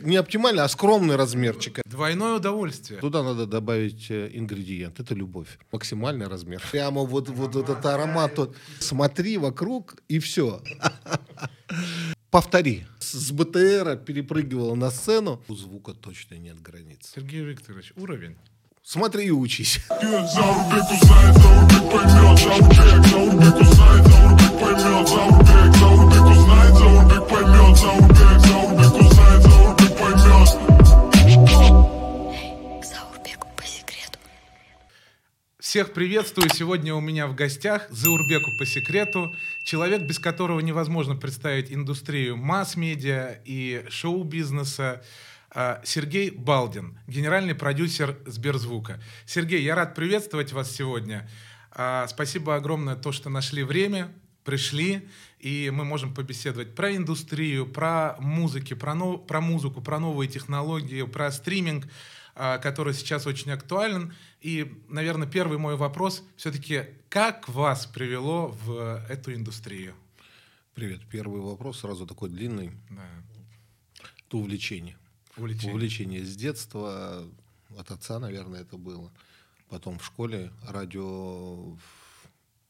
Не оптимальный, а скромный размерчик. Двойное удовольствие. Туда надо добавить э, ингредиент. Это любовь. Максимальный размер. Прямо вот, вот этот аромат. Вот. Смотри вокруг и все. Повтори. С БТРа перепрыгивал на сцену. У звука точно нет границ. Сергей Викторович, уровень. Смотри и учись. Заурбек Всех приветствую. Сегодня у меня в гостях Заурбеку по секрету. Человек, без которого невозможно представить индустрию масс-медиа и шоу-бизнеса. а, Сергей Балдин, генеральный продюсер Сберзвука. Сергей, я рад приветствовать вас сегодня. А, Спасибо огромное то, что нашли время, пришли, и мы можем побеседовать про индустрию, про музыки, про, нов- про музыку, про новые технологии, про стриминг, а, который сейчас очень актуален. И, наверное, первый мой вопрос все-таки, как вас привело в эту индустрию? Привет. Первый вопрос сразу такой длинный. Да, Это увлечение. увлечение. Увлечение с детства. От отца, наверное, это было. Потом в школе радио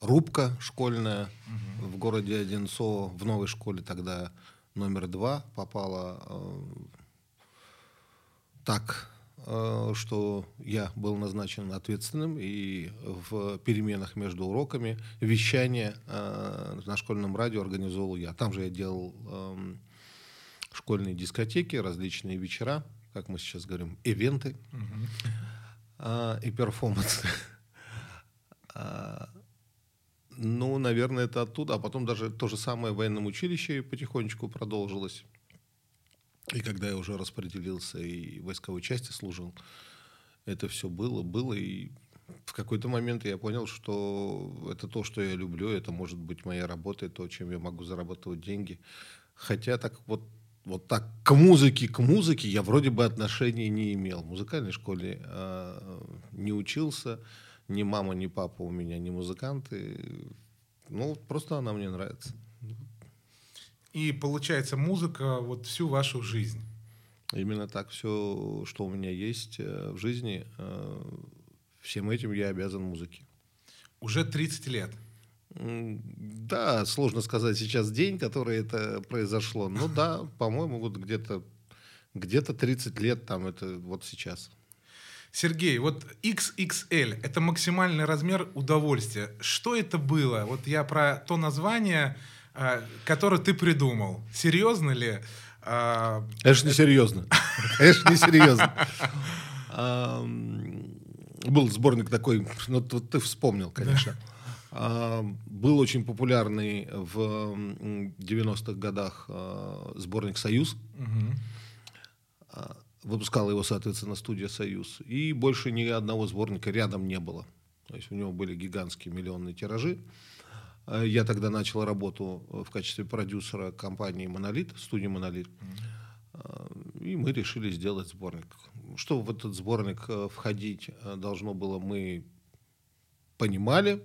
рубка школьная в городе Одинцово, в новой школе тогда номер два попала э, так, что я был назначен ответственным и в переменах между уроками вещание э, на школьном радио организовал я. Там же я делал эм, школьные дискотеки, различные вечера, как мы сейчас говорим, ивенты а, и перформансы. Ну, наверное, это оттуда. А потом даже то же самое в военном училище потихонечку продолжилось. И когда я уже распределился и в войсковой части служил, это все было, было. И в какой-то момент я понял, что это то, что я люблю, это может быть моя работа, то, чем я могу зарабатывать деньги. Хотя так вот, вот так к музыке, к музыке я вроде бы отношения не имел. В музыкальной школе а, не учился, ни мама, ни папа у меня не музыканты. Ну, просто она мне нравится. И получается музыка вот всю вашу жизнь. Именно так все, что у меня есть э, в жизни, э, всем этим я обязан музыке. Уже 30 лет. Да, сложно сказать сейчас день, который это произошло. Ну да, по-моему, вот где-то где-то 30 лет там это вот сейчас. Сергей, вот XXL – это максимальный размер удовольствия. Что это было? Вот я про то название, а, которое ты придумал. Серьезно ли? А, Это же не серьезно. Это же не серьезно. Был сборник такой, ну тут ты вспомнил, конечно. Был очень популярный в м, 90-х годах а, сборник «Союз». Выпускала его, соответственно, студия «Союз». И больше ни одного сборника рядом не было. То есть у него были гигантские миллионные тиражи. А, Я тогда начал работу в качестве продюсера компании «Монолит», студии «Монолит». А, И мы решили сделать сборник. Что в этот сборник э, входить э, должно было, мы понимали.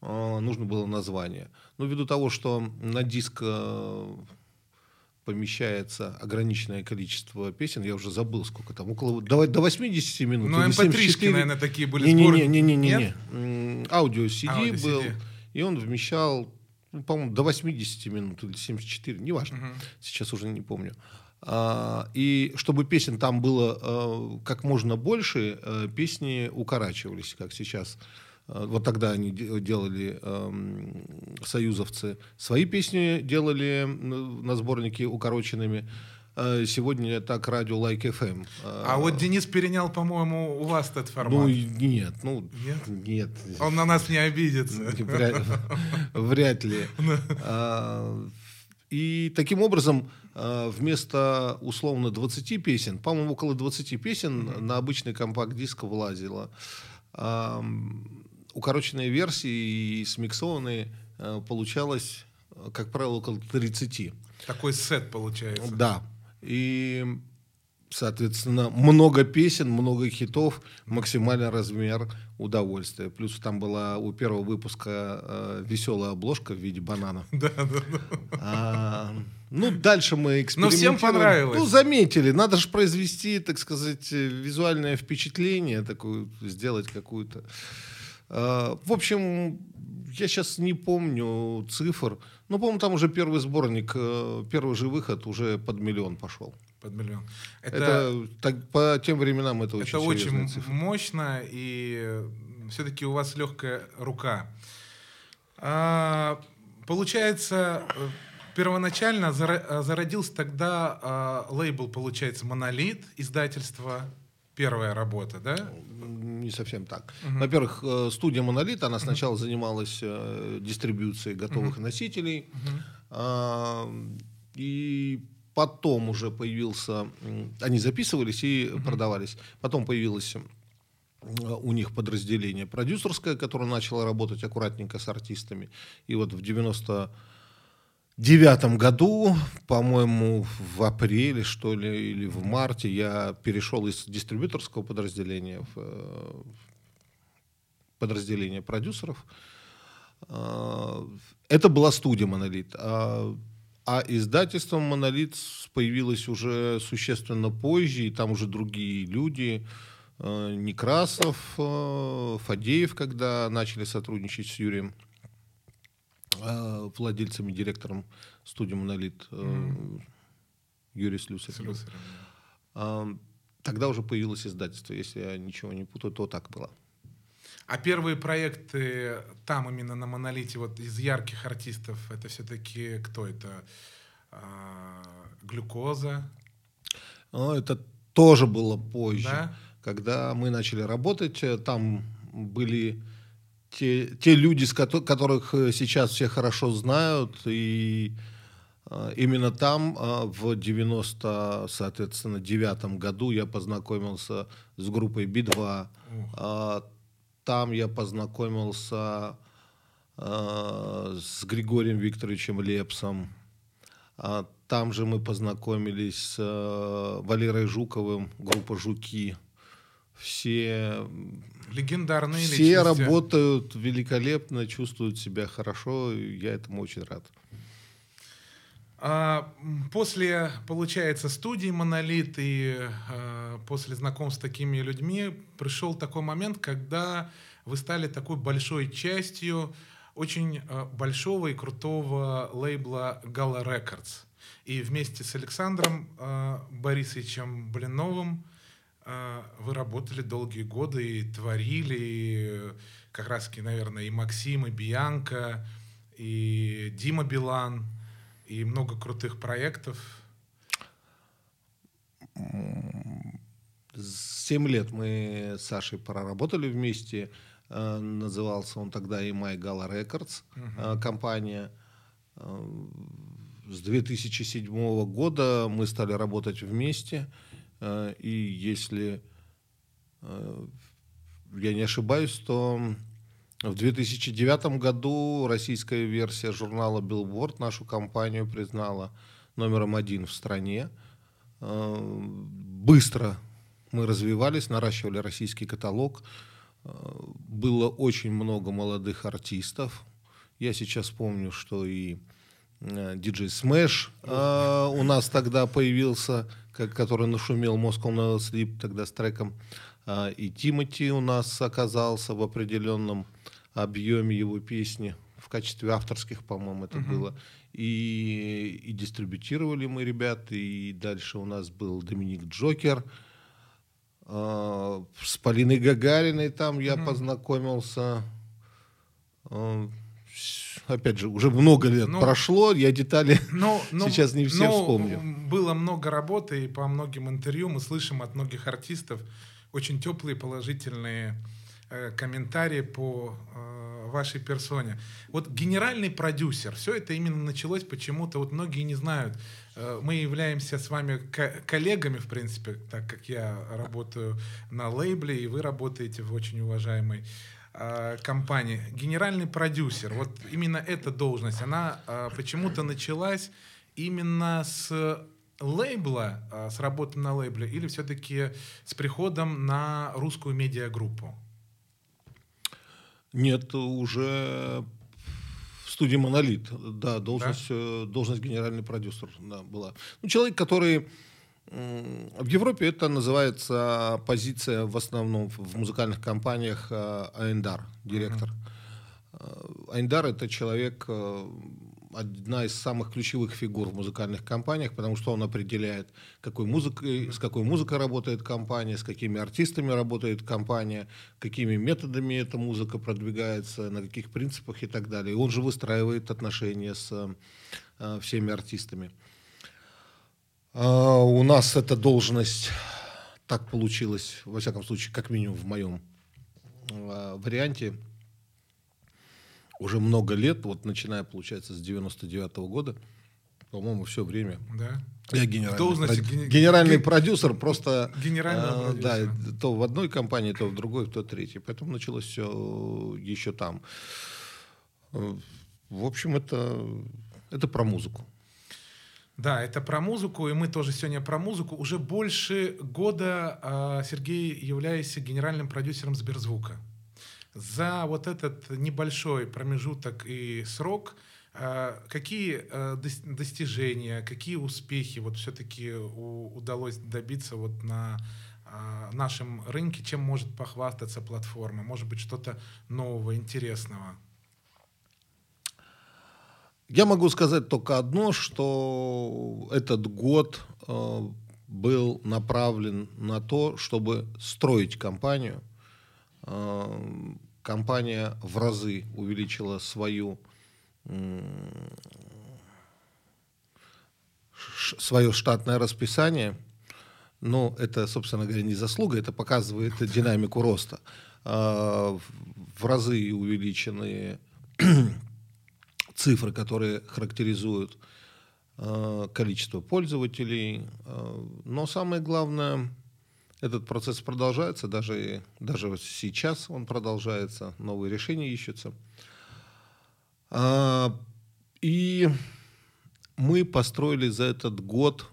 Нужно было название. Но ввиду того, что на диск э, помещается ограниченное количество песен, я уже забыл, сколько там, около до, до 80 минут. Ну, mp 3 74. наверное, такие были Не-не-не, сборники. не-не-не. Нет? М, Аудио CD Аудио был, CD. И он вмещал, ну, по-моему, до 80 минут или 74, неважно, Мгм. сейчас уже не помню. А, И чтобы песен там было э, как можно больше, э, песни укорачивались, как сейчас. Э, Вот тогда они де- делали, эм, союзовцы, свои песни делали на сборнике укороченными. Э, Сегодня так радио Like FM. А вот Денис перенял, по-моему, у вас этот формат. Ну, нет, ну, Нет? нет. Он на нас не обидится. Вряд, вряд ли. А, И таким образом, а, вместо условно 20 песен, по-моему, около 20 песен на обычный компакт-диск вылазило. А, Укороченные версии и смиксованные а, получалось, а, как правило, около 30. Такой сет получается. Да. И Соответственно, много песен, много хитов, максимальный размер удовольствия. Плюс там была у первого выпуска э, веселая обложка в виде банана. Да, да, да. А, ну, дальше мы Но экспериментируем. всем понравилось. Ну, заметили. Надо же произвести, так сказать, э, визуальное впечатление, такую, сделать какую-то. А, в общем, я сейчас не помню цифр. Ну, по-моему, там уже первый сборник, э, первый же выход уже под миллион пошел. Под миллион. Это, Это, так, по тем временам это очень это очень цифра. мощно, и все-таки у вас легкая рука. А, получается, э, первоначально э, зародился тогда а, лейбл, получается, Монолит, издательство, первая работа, да? Не совсем так. Во-первых, э, студия Монолит, она сначала занималась э, дистрибьюцией готовых носителей. А, И потом уже появился... Они записывались и продавались. Потом появилось у них подразделение продюсерское, которое начало работать аккуратненько с артистами. И вот в 90 девятом году, по-моему, в апреле, что ли, или в марте, я перешел из дистрибьюторского подразделения в э, подразделение продюсеров. А, Это была студия «Монолит». А а издательство «Монолит» появилось уже существенно позже, и там уже другие люди. Э, Некрасов, э, Фадеев, когда начали сотрудничать с Юрием э, владельцем и директором студии «Монолит» э, Юрий. Слюсарев, да. А, Тогда уже появилось издательство, если я ничего не путаю, то так было. А первые проекты там именно на Монолите, вот из ярких артистов, это все-таки кто это? А, глюкоза, Но это тоже было позже. да? Когда мы начали работать, э, там были те, те люди, с кото- которых э, сейчас все хорошо знают, и э, именно там э, в 90, соответственно, девятом году я познакомился с группой Би-2. А, Там я познакомился с Григорием Викторовичем Лепсом. А Там же мы познакомились с Валерой Жуковым, группа «Жуки». Все, Легендарные все личности. работают великолепно, чувствуют себя хорошо, я этому очень рад. А, после, получается, студии «Монолит» и а, после знакомств с такими людьми пришел такой момент, когда вы стали такой большой частью очень а, большого и крутого лейбла «Гала Рекордс». И вместе с Александром а, Борисовичем Блиновым вы работали долгие годы и творили, и как раз, наверное, и Максим, и Бианка, и Дима Билан, и много крутых проектов. Семь лет мы с Сашей проработали вместе. Э, Назывался он тогда и My Gala Records э, компания. Э, С 2007 года мы стали работать вместе. Э, И если э, я не ошибаюсь, то в 2009 году российская версия журнала Billboard нашу компанию признала номером один в стране. Э, Быстро мы развивались, наращивали российский каталог. Э, Было очень много молодых артистов. Я сейчас помню, что и э, диджей Smash э, у нас тогда появился, ко- который нашумел Moscow No Sleep тогда с треком. А, И Тимати у нас оказался в определенном объеме его песни в качестве авторских, по-моему, это было. И, и дистрибутировали мы ребят, и дальше у нас был Доминик Джокер. А, С Полиной Гагариной там я познакомился. С- Опять же, уже много лет Ну, прошло, я детали Но, но- сейчас не все но вспомню. Было много работы, и по многим интервью мы слышим от многих артистов очень теплые, положительные э, комментарии по э, вашей персоне. Вот генеральный продюсер, все это именно началось почему-то, вот многие не знают, э, мы являемся с вами ко- коллегами, в принципе, так как я работаю на лейбле, и вы работаете в очень уважаемой э, компании. Генеральный продюсер, вот именно эта должность, она э, почему-то началась именно с лейбла, а, с работы на лейбле, или все-таки с приходом на русскую медиагруппу? Нет, уже в студии «Монолит», да, должность, э, должность генеральный продюсер да, была. Ну, человек, который в Европе это называется позиция в основном в музыкальных компаниях э, Айндар, директор. Э, Айндар это человек, э, одна из самых ключевых фигур в музыкальных компаниях, потому что он определяет, какой музыкой, с какой музыкой работает компания, с какими артистами работает компания, какими методами эта музыка продвигается, на каких принципах и так далее. И он же выстраивает отношения с всеми артистами. А, у нас эта должность так получилась, во всяком случае, как минимум в моем э, варианте, уже много лет, вот начиная, получается, с 99 года, по-моему, все время. Да. Я генеральный, Должности прод- ген- генеральный ген- продюсер, просто Генерального э, да, продюсера. то в одной компании, то в другой, то в третьей. Поэтому началось все еще там. Э, В общем, это, это про музыку. Да, это про музыку, и мы тоже сегодня про музыку. Уже больше года а, Сергей является генеральным продюсером Сберзвука. За вот этот небольшой промежуток и срок а, какие а, дос- достижения, какие успехи вот все-таки удалось добиться вот на нашем рынке, чем может похвастаться платформа? Может быть, что-то нового, интересного? Я могу сказать только одно, что этот год э, был направлен на то, чтобы строить компанию. Э, компания в разы увеличила свою ш- свое штатное расписание. Но это, собственно говоря, не заслуга, это показывает динамику роста. В в разы увеличены цифры, которые характеризуют э, количество пользователей. Э, но самое главное, этот процесс продолжается, даже, даже сейчас он продолжается, новые решения ищутся. А, и мы построили за этот год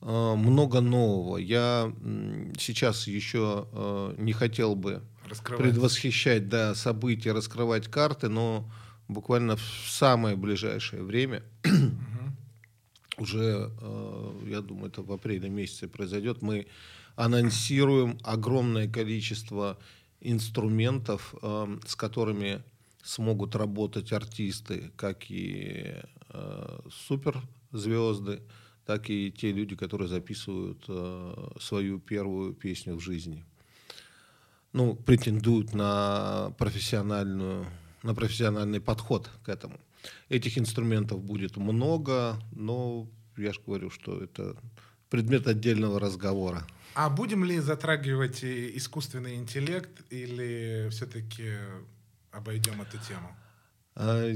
э, много нового. Я сейчас еще не хотел бы Раскрывать. предвосхищать да, события, раскрывать карты, но буквально в самое ближайшее время, уже, э, я думаю, это в апреле месяце произойдет, мы анонсируем огромное количество инструментов, э, с которыми смогут работать артисты, как и э, суперзвезды, так и те люди, которые записывают э, свою первую песню в жизни. Ну, претендуют на профессиональную, на профессиональный подход к этому. Этих инструментов будет много, но я же говорю, что это предмет отдельного разговора. А будем ли затрагивать искусственный интеллект или все-таки обойдем эту тему? А,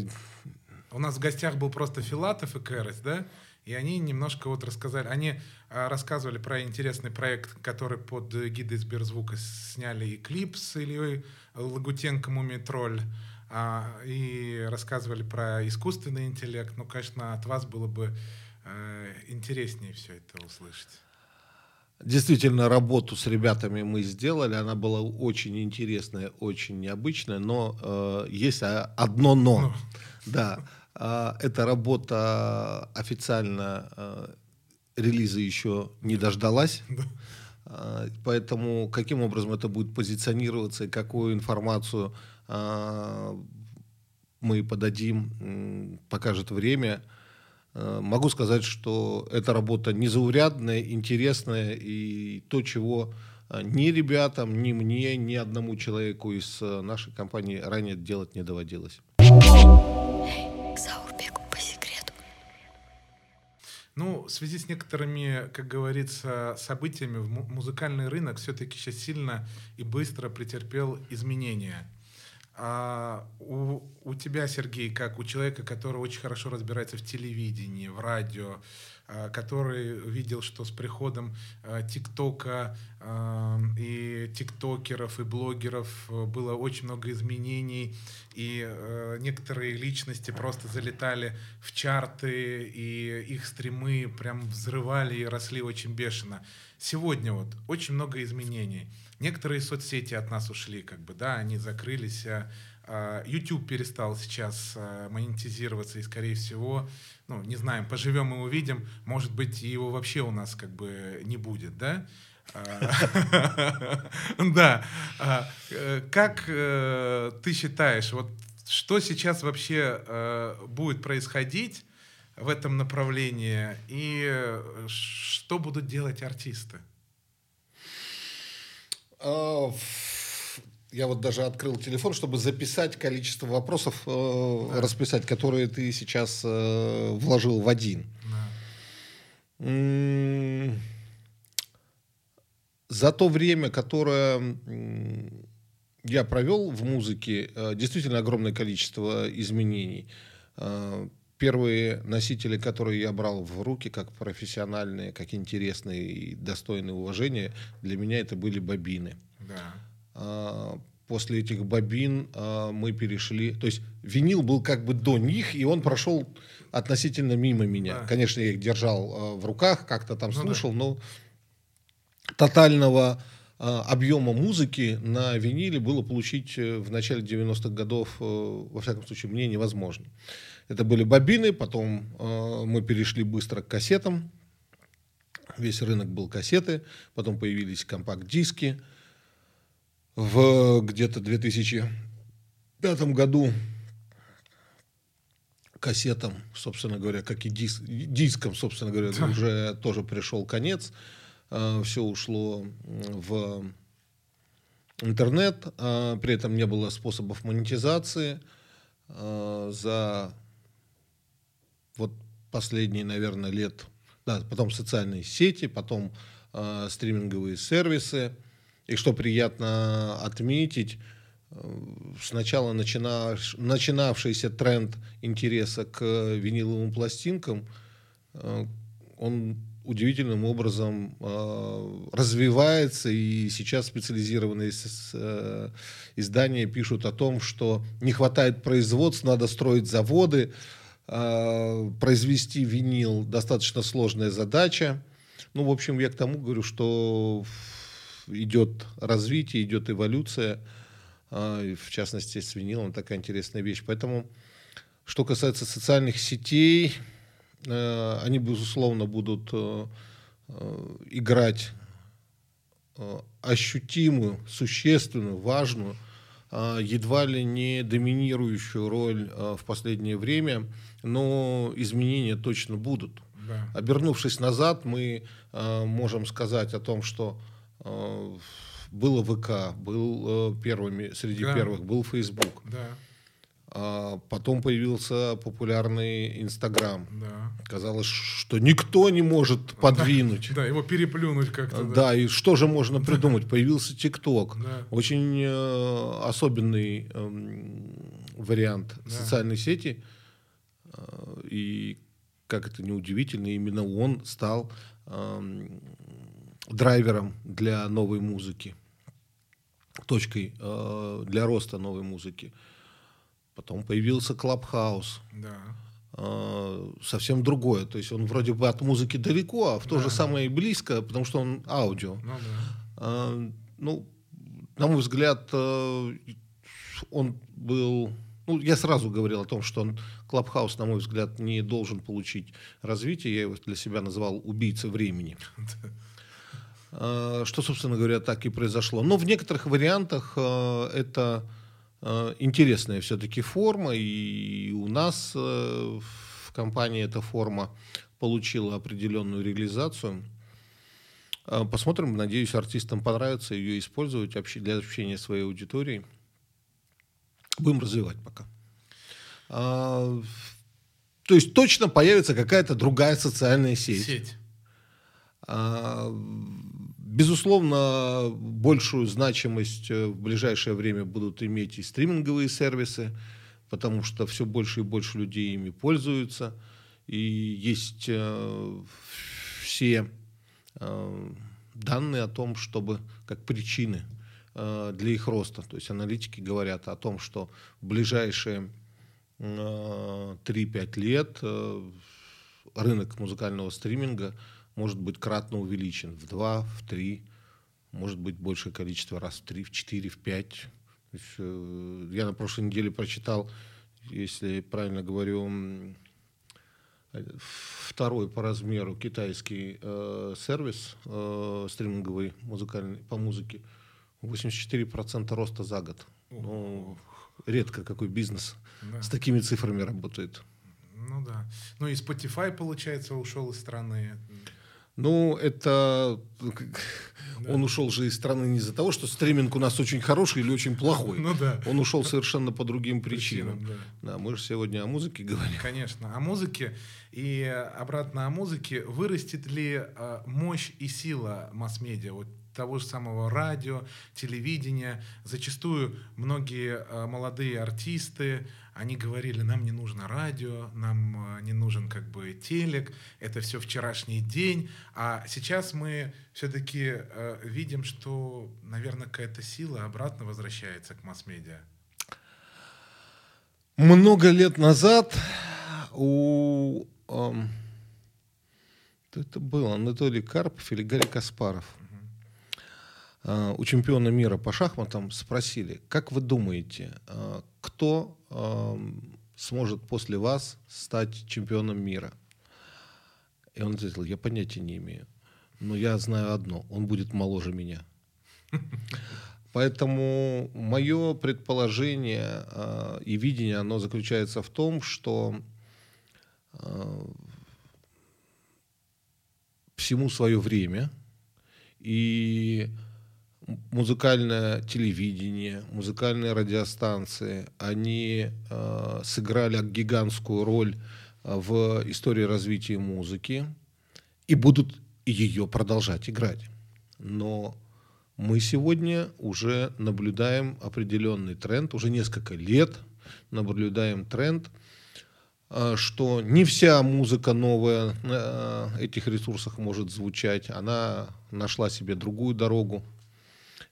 У нас в гостях был просто Филатов и Кэрос, да? И они немножко вот рассказали, они а, рассказывали про интересный проект, который под гидой Сберзвука сняли и клип с Ильей Лагутенко «Мумий-тролль», а, и рассказывали про искусственный интеллект. Ну, конечно, от вас было бы э, интереснее все это услышать. Действительно, работу с ребятами мы сделали. Она была очень интересная, очень необычная, но э, есть а, одно но. Ну. Да, а, эта работа официально э, релиза еще не дождалась. А, Поэтому каким образом это будет позиционироваться и какую информацию а, мы подадим, покажет время. Э, Могу сказать, что эта работа незаурядная, интересная и то, чего э, ни ребятам, ни мне, ни одному человеку из э, нашей компании ранее делать не доводилось. Ну, в связи с некоторыми, как говорится, событиями, музыкальный рынок все-таки сейчас сильно и быстро претерпел изменения. А у, у тебя, Сергей, как у человека, который очень хорошо разбирается в телевидении, в радио, э, который видел, что с приходом э, ТикТока и тиктокеров, и блогеров было очень много изменений, и некоторые личности просто залетали в чарты, и их стримы прям взрывали и росли очень бешено. Сегодня вот очень много изменений. Некоторые соцсети от нас ушли, как бы, да, они закрылись, а, YouTube перестал сейчас а, монетизироваться, и, скорее всего, ну, не знаем, поживем и увидим, может быть, его вообще у нас как бы не будет, да? А, да. Э, как э, ты считаешь, вот что сейчас вообще э, будет происходить в этом направлении, и что будут делать артисты? Я вот даже открыл телефон, чтобы записать количество вопросов, э, да. расписать, которые ты сейчас э, вложил в один. Да. За то время, которое я провел в музыке, э, действительно огромное количество изменений. Первые носители, которые я брал в руки, как профессиональные, как интересные и достойные уважения, для меня это были бобины. Да. А, после этих бобин а, мы перешли, то есть винил был как бы до них, и он прошел относительно мимо меня. Да. Конечно, я их держал а, в руках, как-то там ну, слушал, да. но тотального объема музыки на виниле было получить э, в начале 90-х годов, э, во всяком случае, мне невозможно. Это были бобины, потом мы перешли быстро к кассетам, весь рынок был кассеты, потом появились компакт-диски, в где-то 2005 году кассетам, собственно говоря, как и диск, дискам, собственно говоря, да. уже тоже пришел конец. А, Все ушло в интернет, а, при этом не было способов монетизации. А, за последние, наверное, лет, да, потом социальные сети, потом стриминговые сервисы – и что приятно отметить, э, сначала начинав, начинавшийся тренд интереса к виниловым пластинкам, э, он удивительным образом э, развивается, и сейчас специализированные издания пишут о том, что не хватает производств, надо строить заводы, произвести винил достаточно сложная задача. Ну, в общем, я к тому говорю, что идет развитие, идет эволюция, а, в частности, с винилом такая интересная вещь. Поэтому, что касается социальных сетей, э, они, безусловно, будут э, э, играть ощутимую, существенную, важную, едва ли не доминирующую роль в последнее время, но изменения точно будут. Да. Обернувшись назад, мы можем сказать о том, что Э, было ВК, был э, первыми, среди да. первых был Facebook. Да. А потом появился популярный Инстаграм. Да. Казалось, что никто не может подвинуть. Да, да его переплюнуть как-то. Да. да, и что же можно придумать? Появился ТикТок. Да. Очень э, особенный э, вариант да. социальной сети. Э, и как это неудивительно, именно он стал э, драйвером для новой музыки, точкой э, для роста новой музыки. Потом появился Клабхаус. Да. Э, совсем другое. То есть он вроде бы от музыки далеко, а в то да, же да. самое и близко, потому что он аудио. Ну, да. э, ну на мой взгляд, э, он был ну, я сразу говорил о том, что он, Клабхаус, на мой взгляд, не должен получить развитие. Я его для себя называл убийца времени. Э, что, собственно говоря, так и произошло. Но в некоторых вариантах э, это э, интересная все-таки форма, и у нас в компании эта форма получила определенную реализацию. Посмотрим, надеюсь, артистам понравится ее использовать для общения своей аудиторией. Будем развивать пока. То есть точно появится какая-то другая социальная сеть. Сеть. Безусловно, большую значимость э, в ближайшее время будут иметь и стриминговые сервисы, потому что все больше и больше людей ими пользуются. и есть э, все э, данные о том, чтобы как причины э, для их роста. То есть аналитики говорят о том, что в ближайшие 3-5 лет э, рынок музыкального стриминга может быть кратно увеличен в 2, в 3, может быть большее количество раз в 3, в 4, в 5. То есть, э, я на прошлой неделе прочитал, если правильно говорю, второй по размеру китайский э, сервис э, стриминговый музыкальный по музыке 84% роста за год. Ну, редко какой бизнес Да. с такими цифрами работает. Ну да. Ну и Spotify, получается, ушел из страны. Ну, это... как- Он ушел же из страны не из-за того, что стриминг у нас очень хороший или очень плохой. Ну да. Он ушел совершенно по другим причинам. Причинам, Да, мы же сегодня о музыке говорим. Конечно, о музыке. И обратно о музыке. Вырастет ли э, мощь и сила масс-медиа, вот того же самого радио, телевидения? Зачастую многие э, молодые артисты, они говорили, нам не нужно радио, нам э, не нужен как бы телек, это все вчерашний день. А сейчас мы все-таки видим, что, наверное, какая-то сила обратно возвращается к масс-медиа. Много лет назад у... эм, это был? Анатолий Карпов или Гарри Каспаров? Э, У чемпиона мира по шахматам спросили, как вы думаете, э, кто эм, сможет после вас стать чемпионом мира? И он ответил, я понятия не имею. Но я знаю одно, он будет моложе меня. Поэтому мое предположение э, и видение, оно заключается в том, что э, всему свое время, и музыкальное телевидение, музыкальные радиостанции, они э, сыграли гигантскую роль э, в истории развития музыки и будут ее продолжать играть. Но мы сегодня уже наблюдаем определенный тренд, уже несколько лет наблюдаем тренд, э, что не вся музыка новая на э, этих ресурсах может звучать. Она нашла себе другую дорогу.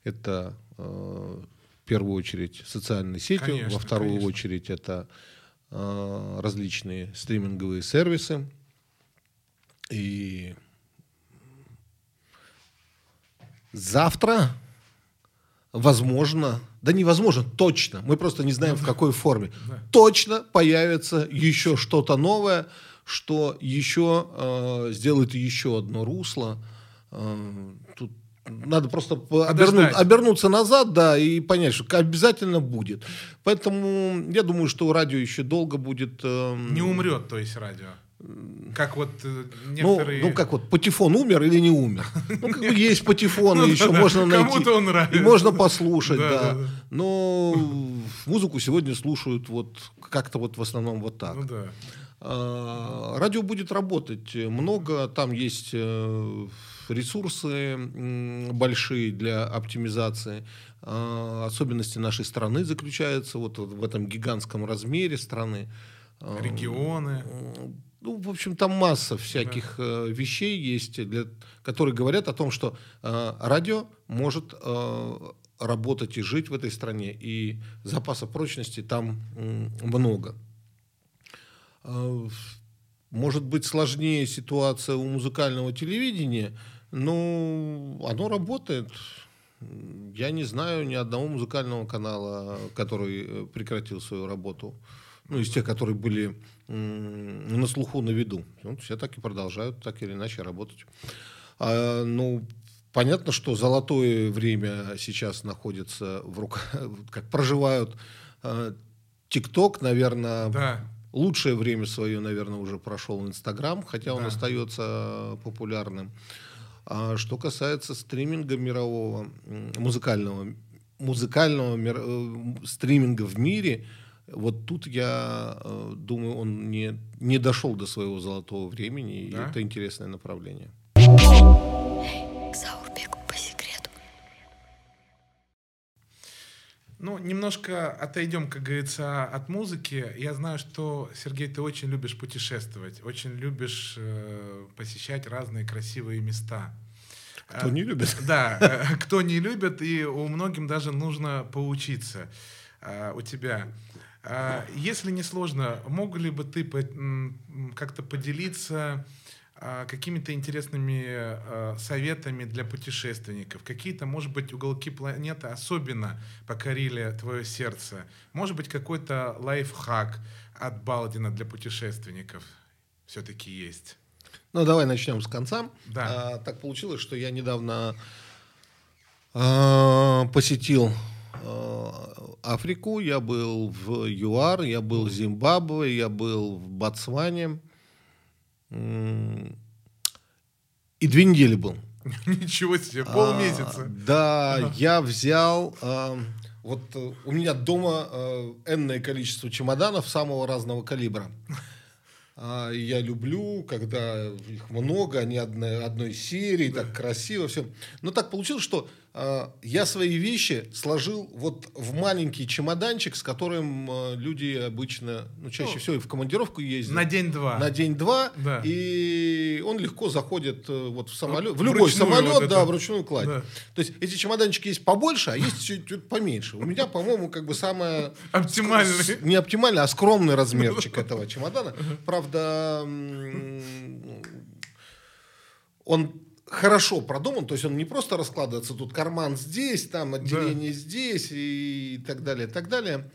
Это э, в первую очередь социальные сети, Конечно, во вторую конечно. очередь это э, различные стриминговые сервисы. И завтра, возможно, да невозможно, точно, мы просто не знаем в какой форме, точно появится еще что-то новое, что еще э, сделает еще одно русло. Э, надо просто обернуть- обернуться назад, да, и понять, что обязательно будет. Поэтому я думаю, что радио еще долго будет. эм, Не умрет, то есть радио. Как вот э, ну, некоторые... ну, как вот, Патефон умер или не умер? Ну, как бы есть Патефоны, Ну, еще можно найти. кому-то он нравится. И можно послушать, да. Но музыку сегодня слушают вот как-то вот в основном вот так. Ну да. А, Радио будет работать много, там есть э, ресурсы большие для оптимизации. А, Особенности нашей страны заключаются вот в этом гигантском размере страны. А, Регионы. ну, в общем, там масса всяких э, вещей есть, для, которые говорят о том, что э, радио может э, работать и жить в этой стране, и запаса прочности там много. Э, Может быть сложнее ситуация у музыкального телевидения, но оно работает. Я не знаю ни одного музыкального канала, который э, прекратил свою работу. Ну, из тех, которые были м, на слуху, на виду. Ну, все так и продолжают так или иначе работать. А, ну, понятно, что золотое время сейчас находится в руках, как проживают а, ТикТок, наверное, Да. лучшее время свое, наверное, уже прошел Инстаграм, хотя он Да. остается популярным. А что касается стриминга мирового, музыкального, музыкального мир- э, стриминга в мире, вот тут я э, думаю, он не, не дошел до своего золотого времени, и Да? это интересное направление. Ну, немножко отойдем, как говорится, от музыки. Я знаю, что, Сергей, ты очень любишь путешествовать, очень любишь э, посещать разные красивые места. Кто не любит? Да, э, кто не любит, и у многим даже нужно поучиться э, у тебя. Если не сложно, мог ли бы ты как-то поделиться какими-то интересными а, советами для путешественников? Какие-то, может быть, уголки планеты особенно покорили твое сердце? Может быть, какой-то лайфхак от Балдина для путешественников все-таки есть? Ну, давай начнем с конца. Да. А, так получилось, что я недавно а, посетил а, Африку. Я был в ЮАР, я был в Зимбабве, я был в Ботсване. И две недели был. Ничего себе, А, полмесяца. Да, я взял... а, Вот э, у меня дома э, энное количество чемоданов самого разного калибра. А, Я люблю, когда их много, они одной, одной серии, так красиво все. Но так получилось, что а, я свои вещи сложил вот в маленький чемоданчик, с которым а, люди обычно, ну, чаще Ну, всего и в командировку ездят. На день-два. На день-два, Да. и он легко заходит э, вот в самолет, в В любой самолет, вот да, в ручную кладь. Да. То есть эти чемоданчики есть побольше, а есть чуть-чуть поменьше. У меня, по-моему, как бы самое Оптимальный. не оптимальный, а скромный размерчик этого чемодана. Правда, он хорошо продуман, то есть он не просто раскладывается, тут карман здесь, там отделение здесь и так далее, так далее.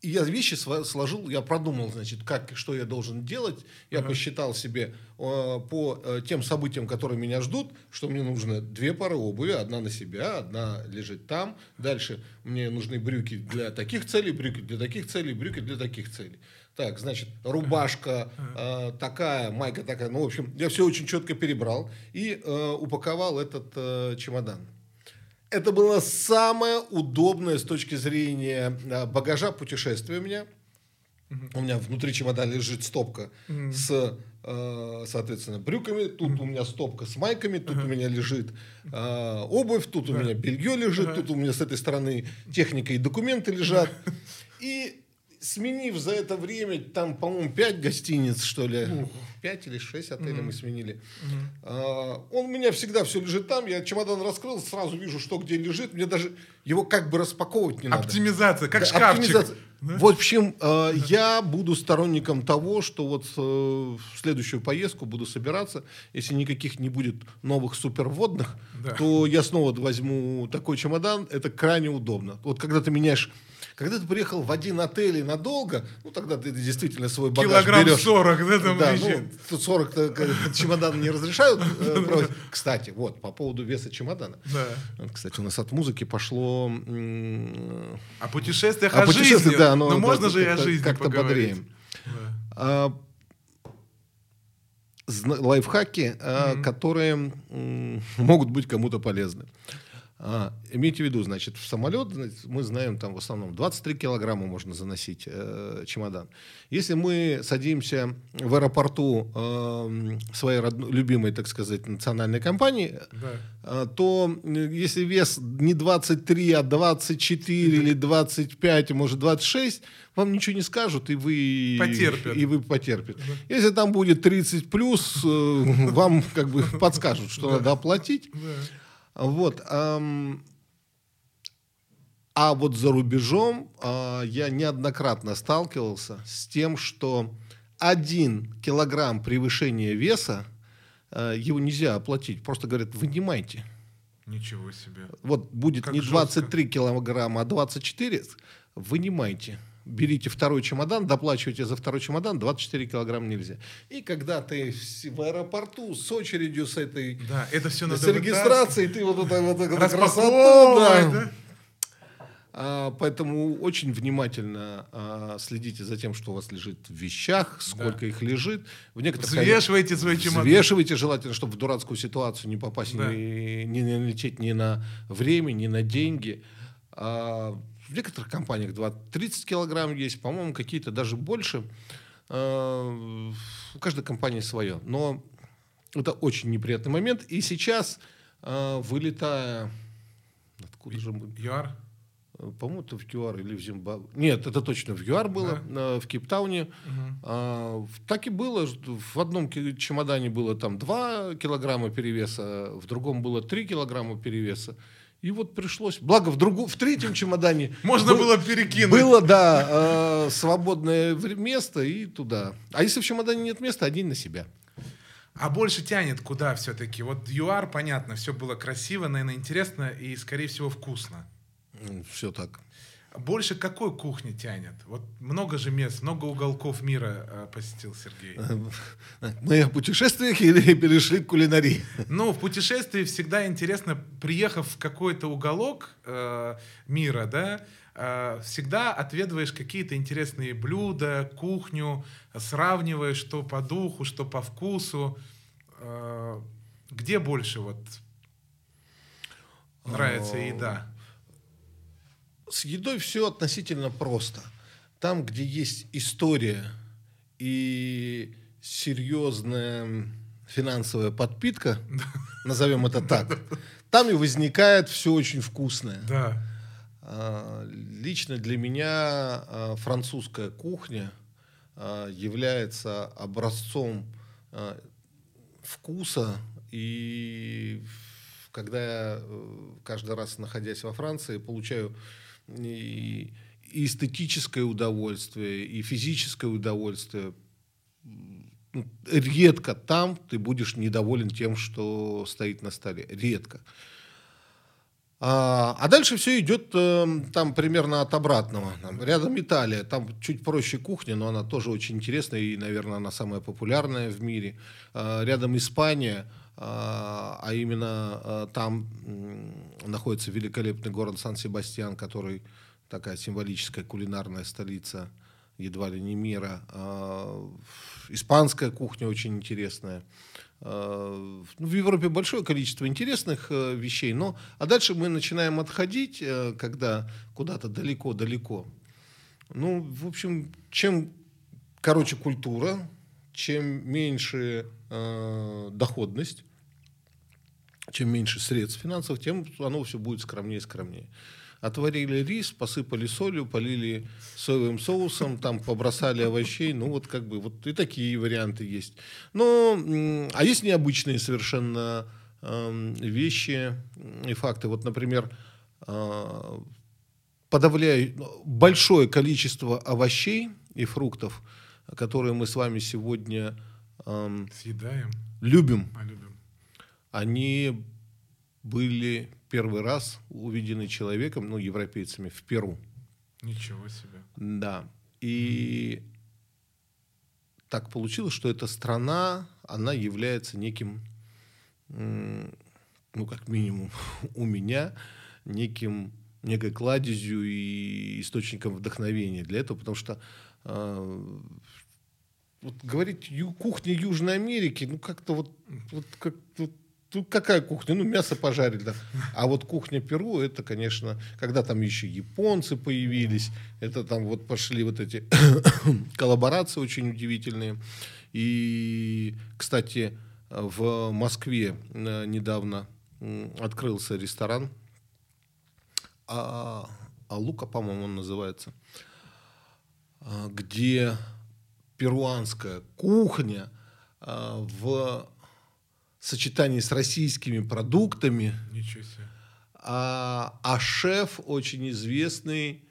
И я вещи сложил, я продумал, значит, как, что я должен делать. Я посчитал себе э, по э, тем событиям, которые меня ждут, что мне нужно две пары обуви, одна на себя, одна лежит там. Дальше мне нужны брюки для таких целей, брюки для таких целей, брюки для таких целей. Так, значит, рубашка э, такая, майка такая. Ну, в общем, я все очень четко перебрал и э, упаковал этот э, чемодан. Это было самое удобное с точки зрения а, багажа путешествия у меня. У меня внутри чемодана лежит стопка с, э, соответственно, брюками. Тут у меня стопка с майками. Тут у меня лежит э, обувь. Тут у меня белье лежит. Тут у меня с этой стороны техника и документы лежат. И сменив за это время, там, по-моему, 5 гостиниц, что ли, 5 или 6 отелей мы сменили. А, он у меня всегда все лежит там, я чемодан раскрыл, сразу вижу, что где лежит, мне даже его как бы распаковывать не надо. Оптимизация, как Да, шкафчик. оптимизация. В общем, э, я буду сторонником того, что вот э, в следующую поездку буду собираться, если никаких не будет новых суперводных, Да. то я снова возьму такой чемодан, это крайне удобно. Вот когда ты меняешь, когда ты приехал в один отель и надолго, ну тогда ты действительно свой багаж Килограмм берешь. 40, да, там Да, ну, тут 40 -то, как, чемодан не разрешают. э. Кстати, вот, по поводу веса чемодана. Кстати, у нас от музыки пошло... О путешествиях, о жизни. да, но да, можно же и о как-то- жизни как-то бодрее. А, лайфхаки, а, которые могут быть кому-то полезны. А, имейте в виду, значит, в самолет мы знаем, там в основном 23 килограмма можно заносить э, чемодан. Если мы садимся в аэропорту э, своей родной- любимой, так сказать, национальной компании, Да. а, то э, если вес не 23, а 24 или 25, может 26, вам ничего не скажут, и вы, Потерпят. И вы потерпите. Если там будет 30 плюс, э, вам как бы подскажут, что надо оплатить. Вот. ам, а вот за рубежом а, я неоднократно сталкивался с тем, что один килограмм превышения веса а, его нельзя оплатить. Просто говорят, вынимайте. Ничего себе. Вот будет Как не жестко. 23 килограмма, а 24, вынимайте. Берите второй чемодан, доплачивайте за второй чемодан, 24 килограмма нельзя. И когда ты в аэропорту с очередью с этой Да, это все надо с регистрацией ты вот это вот эту красоту, да. да? А, поэтому очень внимательно а, следите за тем, что у вас лежит в вещах, сколько их лежит. В некоторых Взвешивайте свои чемоданы. Взвешивайте, желательно, чтобы в дурацкую ситуацию не попасть, Да. не, не налететь ни на время, ни на деньги. А, в некоторых компаниях 20, 30 килограмм есть, по-моему, какие-то даже больше. А, у каждой компании свое. Но это очень неприятный момент. И сейчас, а, вылетая... Откуда же мы? ЮАР? Э, По-моему, это в ЮАР или в Зимбабве. Нет, это точно в ЮАР было, э, в Кейптауне. А, в- так и было. В одном чемодане было там 2 килограмма перевеса, в другом было 3 килограмма перевеса. И вот пришлось... Благо, в, другу, в третьем чемодане... Можно был- было перекинуть. Было, да, э, свободное место и туда. А если в чемодане нет места, один на себя. А больше тянет куда все-таки? Вот ЮАР, понятно, все было красиво, наверное, интересно и, скорее всего, вкусно. Все так. Больше какой кухни тянет? Вот много же мест, много уголков мира э, посетил Сергей. Мы о путешествиях или перешли к кулинарии? Ну, в путешествии всегда интересно, приехав в какой-то уголок э, мира, да, э, всегда отведываешь какие-то интересные блюда, кухню, сравниваешь, что по духу, что по вкусу. Э, где больше вот нравится еда? С едой все относительно просто. Там, где есть история и серьезная финансовая подпитка, назовем это так, там и возникает все очень вкусное. Да. А, Лично для меня а, французская кухня а, является образцом вкуса. И когда я э, каждый раз, находясь во Франции, получаю и эстетическое удовольствие, и физическое удовольствие, ну, редко там ты будешь недоволен тем, что стоит на столе. Редко. А, а дальше все идет э, там примерно от обратного. Там рядом Италия, там чуть проще кухня, но она тоже очень интересная и, наверное, она самая популярная в мире. А, рядом Испания, а, а именно а, там находится великолепный город Сан-Себастьян, который такая символическая кулинарная столица едва ли не мира. А, Испанская кухня очень интересная. В Европе большое количество интересных э, вещей, но а дальше мы начинаем отходить, э, когда куда-то далеко-далеко. Ну, в общем, чем короче культура, чем меньше э, доходность, чем меньше средств финансовых, тем оно все будет скромнее и скромнее. Отварили рис, посыпали солью, полили соевым соусом, там побросали овощей, ну вот как бы вот и такие варианты есть. Но, а есть необычные совершенно эм, вещи и факты. Вот, например, э, подавляю большое количество овощей и фруктов, которые мы с вами сегодня эм, Съедаем, любим, а любим. Они были первый раз увидены человеком, ну, европейцами, в Перу. Ничего себе. Да. И так получилось, что эта страна, она является неким, ну, как минимум, у меня, неким, некой кладезью и источником вдохновения для этого, потому что э, вот говорить ю- кухня Южной Америки, ну как-то вот, вот как вот, ну, какая кухня? Ну, мясо пожарили, да. А вот кухня Перу, это, конечно, когда там еще японцы появились, это там вот пошли вот эти коллаборации очень удивительные. И, кстати, в Москве э, недавно открылся ресторан, а, Алука, по-моему, он называется, а, где перуанская кухня а, в сочетании с российскими продуктами, Ничего себе. а, а шеф очень известный,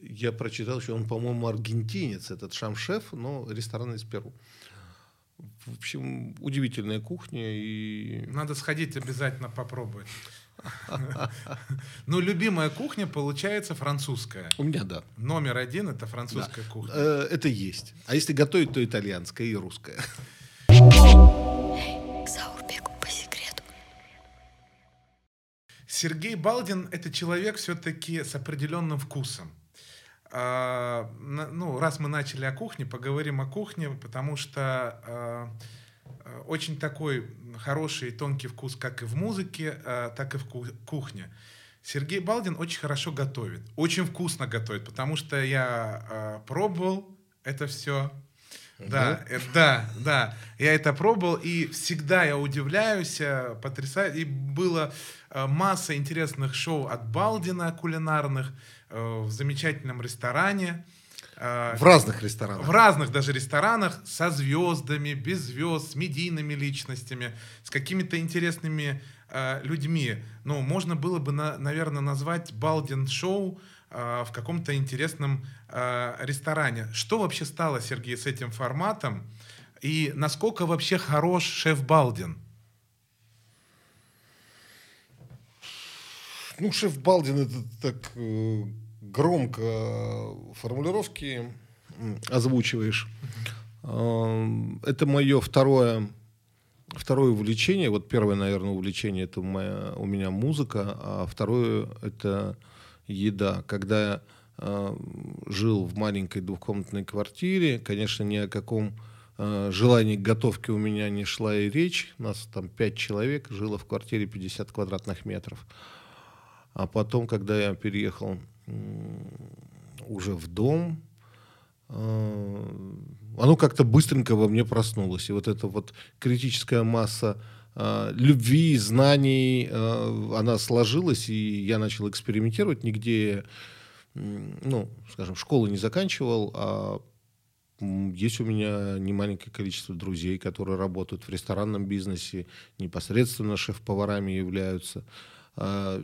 я прочитал, что он, по-моему, аргентинец, этот шам-шеф, но ресторан из Перу. В общем, удивительная кухня и Надо сходить обязательно попробовать. Ну, любимая кухня получается французская. у меня да. Номер один это французская кухня. Э, Это есть. А если готовить, то итальянская и русская. К Заурбеку по секрету. Сергей Балдин это человек все-таки с определенным вкусом. А, ну, раз мы начали о кухне, поговорим о кухне, потому что а, а, очень такой хороший тонкий вкус как и в музыке, так и в ку- кухне. Сергей Балдин очень хорошо готовит, очень вкусно готовит, потому что я пробовал это все. Да, э, да, да. Я это пробовал, и всегда я удивляюсь, э, потрясаю. И было э, масса интересных шоу от Балдина кулинарных в замечательном ресторане. В разных ресторанах. в разных даже ресторанах со звездами, без звезд, с медийными личностями, с какими-то интересными людьми. Ну, можно было бы, наверное, назвать Балдин шоу в каком-то интересном э, ресторане. Что вообще стало, Сергей, с этим форматом? И насколько вообще хорош шеф Балдин? Ну, шеф Балдин это так э, громко формулировки озвучиваешь. Эм, Это мое второе, второе увлечение. Вот первое, наверное, увлечение это моя, у меня музыка, а второе это еда. Когда э, жил в маленькой двухкомнатной квартире, конечно, ни о каком э, желании к готовке у меня не шла и речь. У нас там пять человек жило в квартире 50 квадратных метров. А потом, когда я переехал уже в дом, э, оно как-то быстренько во мне проснулось. И вот эта вот критическая масса любви, знаний, э, она сложилась, и я начал экспериментировать. Нигде, ну, скажем, школы не заканчивал, а есть у меня немаленькое количество друзей, которые работают в ресторанном бизнесе, непосредственно шеф-поварами являются. А,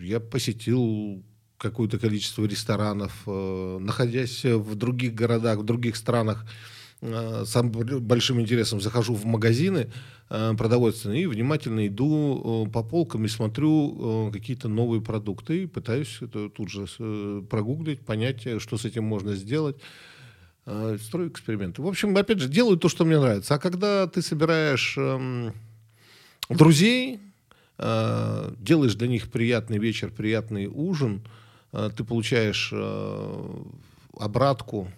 Я посетил какое-то количество ресторанов, находясь в других городах, в других странах, с б- большим интересом захожу в магазины продовольственные и внимательно иду э, по полкам и смотрю э, какие-то новые продукты и пытаюсь это тут же э, прогуглить, понять, э, что с этим можно сделать. Э, Строю эксперименты. В общем, опять же, делаю то, что мне нравится. А когда ты собираешь эм, друзей, э, делаешь для них приятный вечер, приятный ужин, э, ты получаешь э, обратку,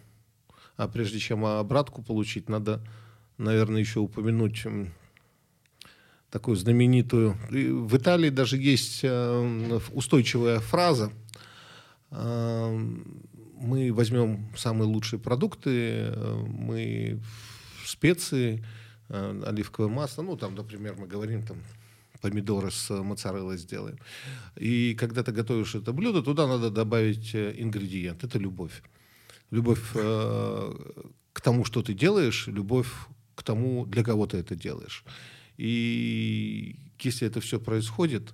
а прежде чем обратку получить, надо, наверное, еще упомянуть такую знаменитую. И в Италии даже есть э, устойчивая фраза. Э, Мы возьмем самые лучшие продукты, э, мы специи, оливковое масло, ну там, например, мы говорим там помидоры с моцареллой сделаем. И когда ты готовишь это блюдо, туда надо добавить ингредиент. Это любовь. Любовь э, к тому, что ты делаешь, любовь к тому, для кого ты это делаешь. И если это все происходит,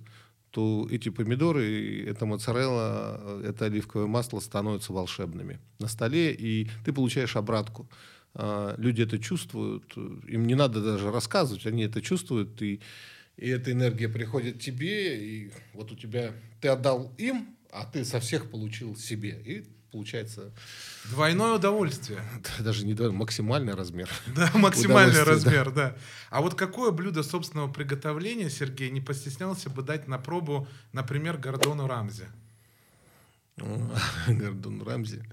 то эти помидоры, эта моцарелла, это оливковое масло становятся волшебными на столе, и ты получаешь обратку. А, Люди это чувствуют, им не надо даже рассказывать, они это чувствуют, и, и эта энергия приходит тебе, и вот у тебя, ты отдал им, а ты со всех получил себе. И получается Двойное удовольствие. даже не двойной, максимальный размер. Да, максимальный размер, да. А вот какое блюдо собственного приготовления, Сергей, не постеснялся бы дать на пробу, например, Гордону Рамзи? Гордон Рамзи.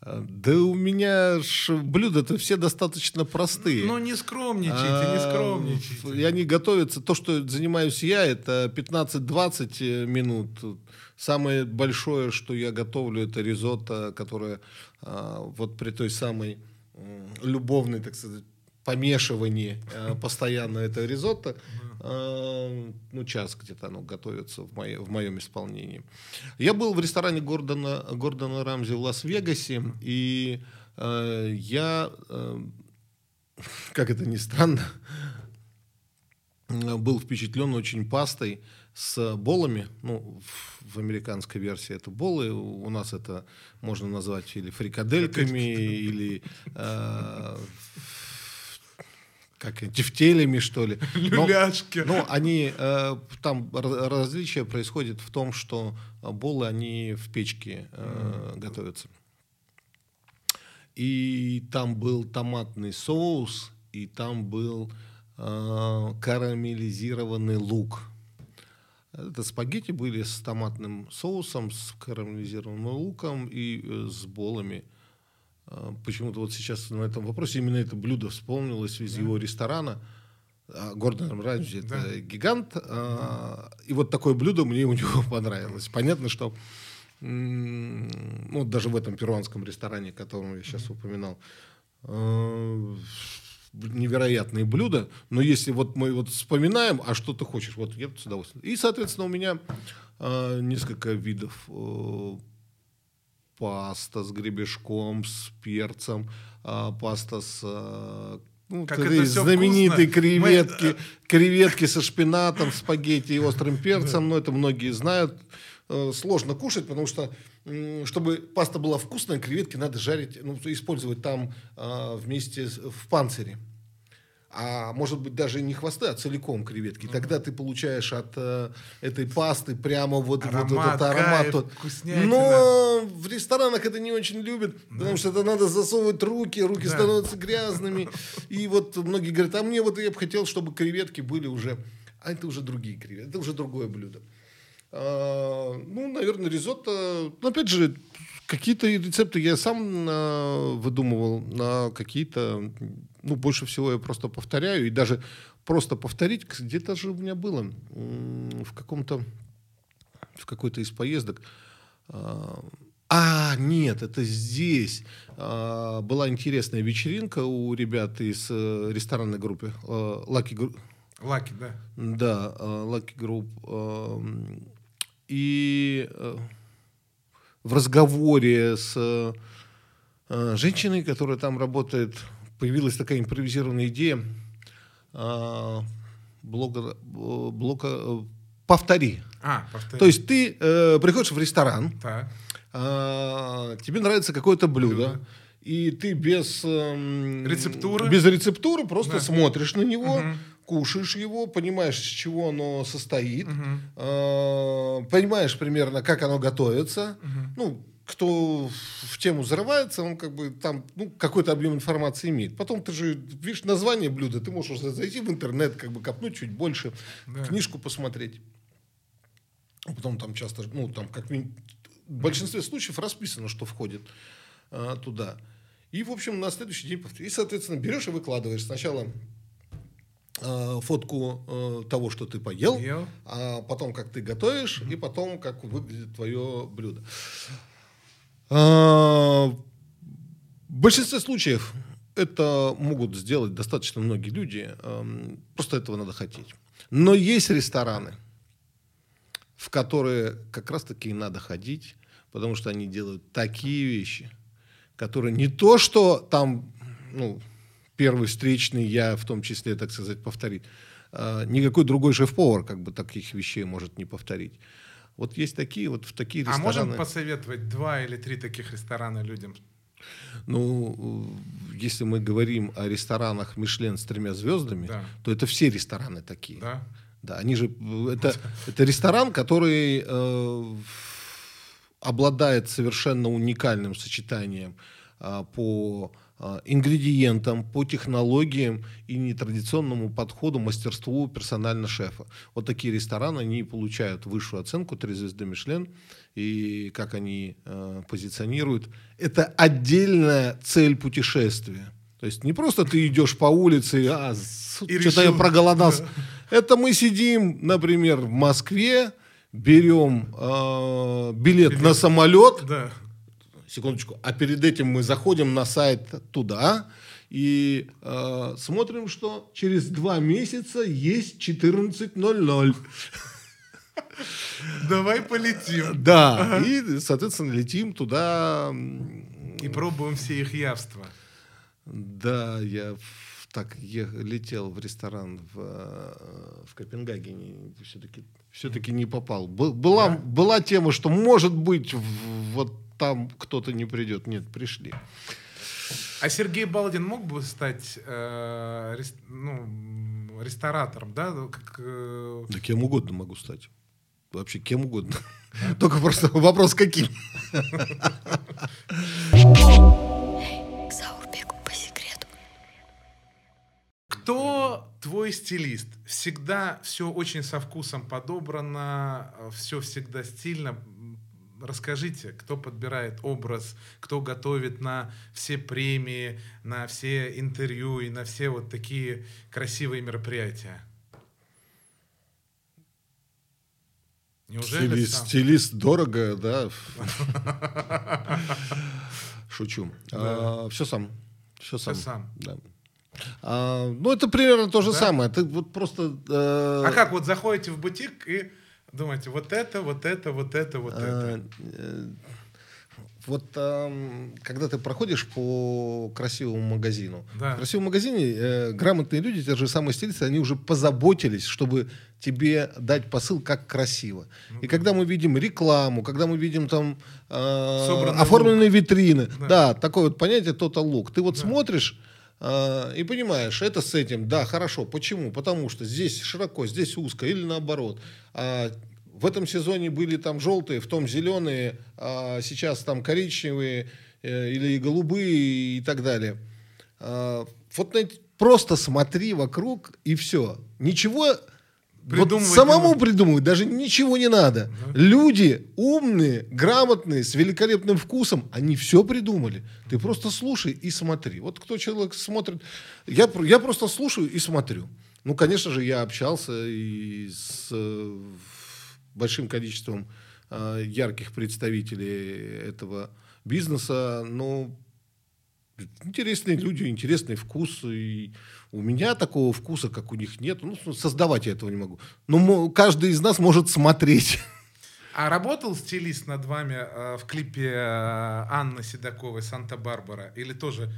А, Да у меня ж блюда-то все достаточно простые. Ну, не скромничайте, не А, скромничайте. И они готовятся. То, что занимаюсь я, это 15-20 минут. Самое большое, что я готовлю, это ризотто, которое а, вот при той самой м, любовной, так сказать, помешивании а, постоянно это ризотто. а, Ну, час где-то оно готовится в, моей, в моем исполнении. Я был в ресторане Гордона, Гордона Рамзи в Лас-Вегасе, и э, я, э, как это ни странно, э, был впечатлен очень пастой с болами. Ну, в, американской версии это болы. У нас это можно назвать или фрикадельками, или э, как тефтелями, что ли. Но- Люляшки. ну, они э, там ра- различие происходит в том, что болы они в печке э, готовятся. И там был томатный соус, и там был э, карамелизированный лук. Это спагетти были с томатным соусом, с карамелизированным луком и э, с болами. А, Почему-то вот сейчас на этом вопросе именно это блюдо вспомнилось из его ресторана. А, Гордон Рамзи это Да. гигант. а, И вот такое блюдо мне у него понравилось. Понятно, что ну, даже в этом перуанском ресторане, о котором я сейчас упоминал, э, невероятные блюда, но если вот мы вот вспоминаем, а что ты хочешь, вот я с удовольствием. И, соответственно, у меня э, несколько видов э, паста с гребешком, с перцем, э, паста с э, ну, Как это всё знаменитые вкусно. креветки, Мы- креветки со шпинатом, спагетти и острым перцем, но это многие знают. Э, Сложно кушать, потому что чтобы паста была вкусная, креветки надо жарить, ну, использовать там а, вместе с- в панцире. А может быть даже не хвосты, а целиком креветки. Тогда ты получаешь от э, этой пасты прямо вот, вот Аромат, этот аромат. кайф, тот. Но в ресторанах это не очень любят, потому что это надо засовывать руки, руки Да. становятся грязными. И вот многие говорят, а мне вот я бы хотел, чтобы креветки были уже... А это уже другие креветки, это уже другое блюдо. А, ну, наверное, ризотто... Ну, опять же, какие-то рецепты я сам а, выдумывал, на какие-то... Ну, больше всего я просто повторяю. И даже просто повторить, где-то же у меня было в каком-то... В какой-то из поездок... а, а, нет, это здесь. А, была интересная вечеринка у ребят из э, ресторанной группы э, Lucky Gru- Лаки, да. да, э, Lucky Group. эм, И э, в разговоре с э, женщиной, которая там работает, появилась такая импровизированная идея э, блога, э, блока э, «Повтори». А, повтори. То есть ты э, приходишь в ресторан, Так. а, тебе нравится какое-то блюдо, Блюдо. и ты без эм, Рецептуры? без рецептуры просто Да. смотришь на него, Мгм. Кушаешь его, понимаешь, из чего оно состоит, Мгм. а, понимаешь примерно, как оно готовится. Ну, кто в тему зарывается, он как бы там ну, какой-то объем информации имеет. Потом ты же видишь название блюда, ты можешь уже зайти в интернет, как бы копнуть чуть больше, Да. книжку посмотреть. А Потом там часто, ну, там как в большинстве случаев расписано, что входит а, туда. И, в общем, на следующий день повторяешь. И, соответственно, берешь и выкладываешь сначала фотку а, того, что ты поел, Ел. а потом, как ты готовишь, и потом, как выглядит твое блюдо. А, В большинстве случаев это могут сделать достаточно многие люди. эм, Просто этого надо хотеть. Но есть рестораны, в которые как раз-таки и надо ходить, потому что они делают такие вещи, которые не то, что там, ну, первый встречный я в том числе, так сказать, повторит, а, никакой другой шеф-повар как бы таких вещей может не повторить. Вот есть такие, вот в такие А рестораны. можем посоветовать два или три таких ресторана людям? Ну, э, если мы говорим о ресторанах Мишлен с тремя звездами, Да. то это все рестораны такие. Да? Да, они же э, это, это ресторан, который э, обладает совершенно уникальным сочетанием а, по а, ингредиентам, по технологиям и нетрадиционному подходу, мастерству персонально шефа. Вот такие рестораны, они получают высшую оценку, три звезды Мишлен, и как они э, позиционируют, это отдельная цель путешествия. То есть не просто ты идешь по улице, а, что-то я проголодался. Это мы сидим, например, в Москве, берем э, билет, на самолет, Да. Секундочку, а перед этим мы заходим на сайт туда и э, смотрим, что через два месяца есть 14.00. Давай полетим. Да, и, соответственно, летим туда. И пробуем все их явства. Да, я так летел в ресторан в, э, в Копенгагене, все-таки все-таки не попал. Был- была, была тема, что может быть вот там кто-то не придет. Нет, пришли. А Сергей Балдин мог бы стать э, рес- ну, ресторатором, да? Ну, Как, э, Да кем угодно могу стать. Вообще кем угодно. Только просто вопрос каким. К Заурбеку по секрету. Кто твой стилист? Всегда все очень со вкусом подобрано, все всегда стильно. Расскажите, кто подбирает образ, кто готовит на все премии, на все интервью и на все вот такие красивые мероприятия? Неужели Стилист, сам? стилист дорого, да. Шучу. все сам. Все сам. сам. Да. А, ну, это примерно то же Да? самое. Ты вот просто... э, А как вот заходите в бутик и думаете, вот это, вот это, вот это, вот это. э, э, Вот ам, когда ты проходишь по красивому магазину, Да. в красивом магазине э, грамотные люди, те же самые стилисты, они уже позаботились, чтобы тебе дать посыл, как красиво. Ну И когда мы видим рекламу, когда мы видим там э, Собранный оформленные витрины, Да. да. такое вот понятие total look. Ты вот Да. смотришь э, и понимаешь, это с этим, да, хорошо. Почему? Потому что здесь широко, здесь узко, или наоборот. А в этом сезоне были там желтые, в том зеленые, а сейчас там коричневые э, или голубые и так далее. А, вот просто смотри вокруг и все. Ничего вот Придумывать самому не придумывать даже ничего не надо. Люди умные, грамотные, с великолепным вкусом, они все придумали. Ты просто слушай и смотри. Вот кто человек смотрит, я, я просто слушаю и смотрю. Ну, конечно же, я общался и с э, большим количеством э, ярких представителей этого бизнеса, но интересные люди, интересный вкус. И у меня такого вкуса, как у них, нет. Ну, создавать я этого не могу. Но каждый из нас может смотреть. А работал стилист над вами э, в клипе э, Анны Седоковой «Санта-Барбара» или тоже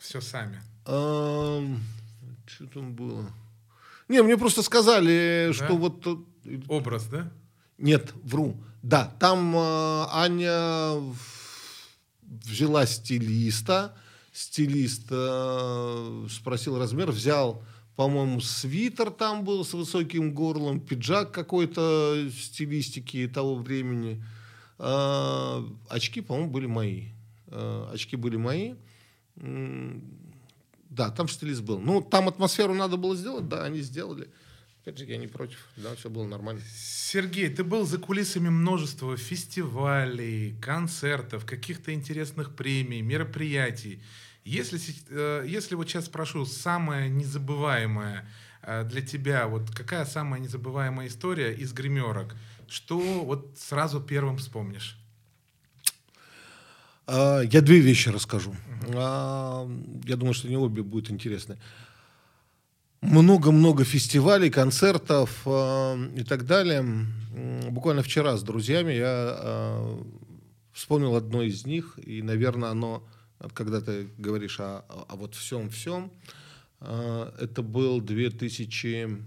все сами? Что там было? Не, мне просто сказали, что вот... э, Образ, да? Нет, вру. Да, там э, Аня взяла стилиста. Стилист э, спросил размер, взял, по-моему, свитер там был с высоким горлом, пиджак какой-то стилистики того времени. Э, очки, по-моему, были мои. Э, очки были мои. Да, там стилист был. Ну, там атмосферу надо было сделать, да, они сделали. Опять же, я не против, да, все было нормально. Сергей, ты был за кулисами множества фестивалей, концертов, каких-то интересных премий, мероприятий. Если, э, если вот сейчас спрошу, самое незабываемое э, для тебя, вот какая самая незабываемая история из гримерок? Что вот сразу первым вспомнишь? А, Я две вещи расскажу. А, Я думаю, что не обе будут интересны. Много-много фестивалей, концертов а, и так далее. Буквально вчера с друзьями я вспомнил одно из них, и, наверное, оно, когда ты говоришь о, о- вот всем-всем, а, это был 2001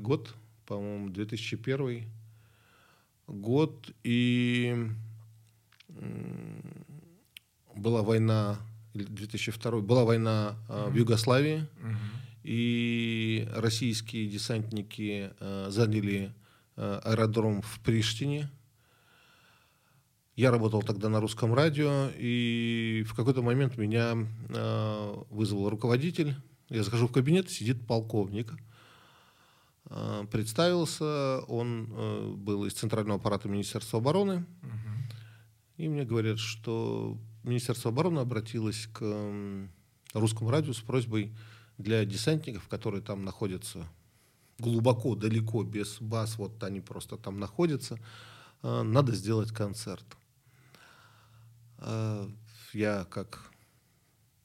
год, по-моему, 2001 год, и была война, или 2002, была война а, в Югославии, и российские десантники заняли аэродром в Приштине. Я работал тогда на русском радио, и в какой-то момент меня а, вызвал руководитель. Я захожу в кабинет, сидит полковник. А, Представился, он э, был из Центрального аппарата Министерства обороны. И мне говорят, что Министерство обороны обратилось к м, русскому радио с просьбой для десантников, которые там находятся глубоко, далеко, без баз, вот они просто там находятся, э, надо сделать концерт. Э, Я как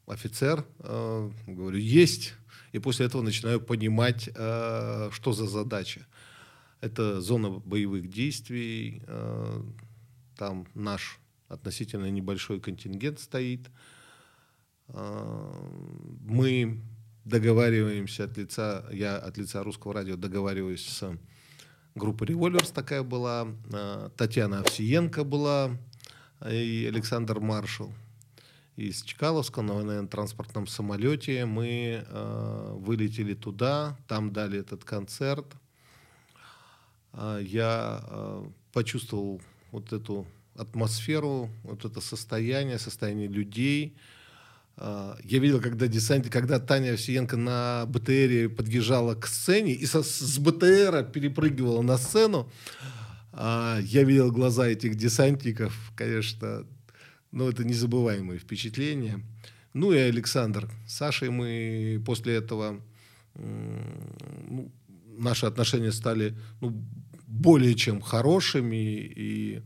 офицер э, говорю, есть. И после этого начинаю понимать, э, что за задача. Это зона боевых действий, там наш относительно небольшой контингент стоит. Мы договариваемся от лица, я от лица русского радио договариваюсь с группой «Револьверс» такая была, Татьяна Овсиенко была и Александр Маршал. Из Чкаловска на военно-транспортном самолете мы э, вылетели туда, там дали этот концерт. А, я э, почувствовал вот эту атмосферу, вот это состояние, состояние людей. А, Я видел, когда десант, когда Таня Овсиенко на БТРе подъезжала к сцене и со- с БТРа перепрыгивала на сцену. А, Я видел глаза этих десантников, конечно, ну, это незабываемые впечатления. Ну и Александр. С Сашей мы после этого ну, наши отношения стали ну, более чем хорошими. И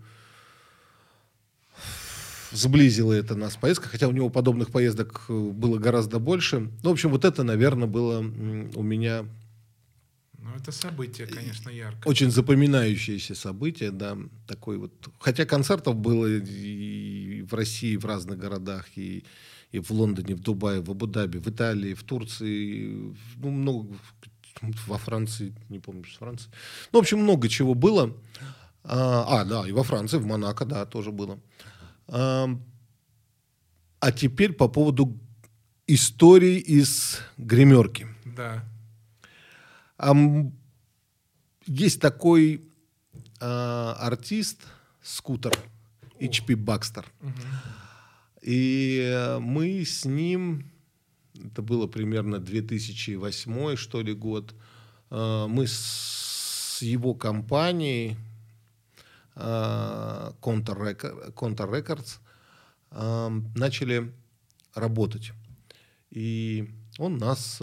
сблизило это нас поездка, хотя у него подобных поездок э, было гораздо больше. Ну, в общем, вот это, наверное, было у меня Ну, это событие, конечно, яркое. очень запоминающееся событие, да, такой вот. Хотя концертов было и в России, в разных городах, и, и в Лондоне, в Дубае, в Абу-Даби, в Италии, в Турции, ну, много, во Франции, не помню, с Франции. Ну, в общем, много чего было. А, а, да, и во Франции, в Монако, да, тоже было. А, а теперь по поводу истории из гримерки. Да. Есть такой а, артист, скутер, HP Бакстер. И э, мы с ним, это было примерно 2008 что ли год, э, мы с его компанией э, Counter Reco- Counter Records начали работать. И он нас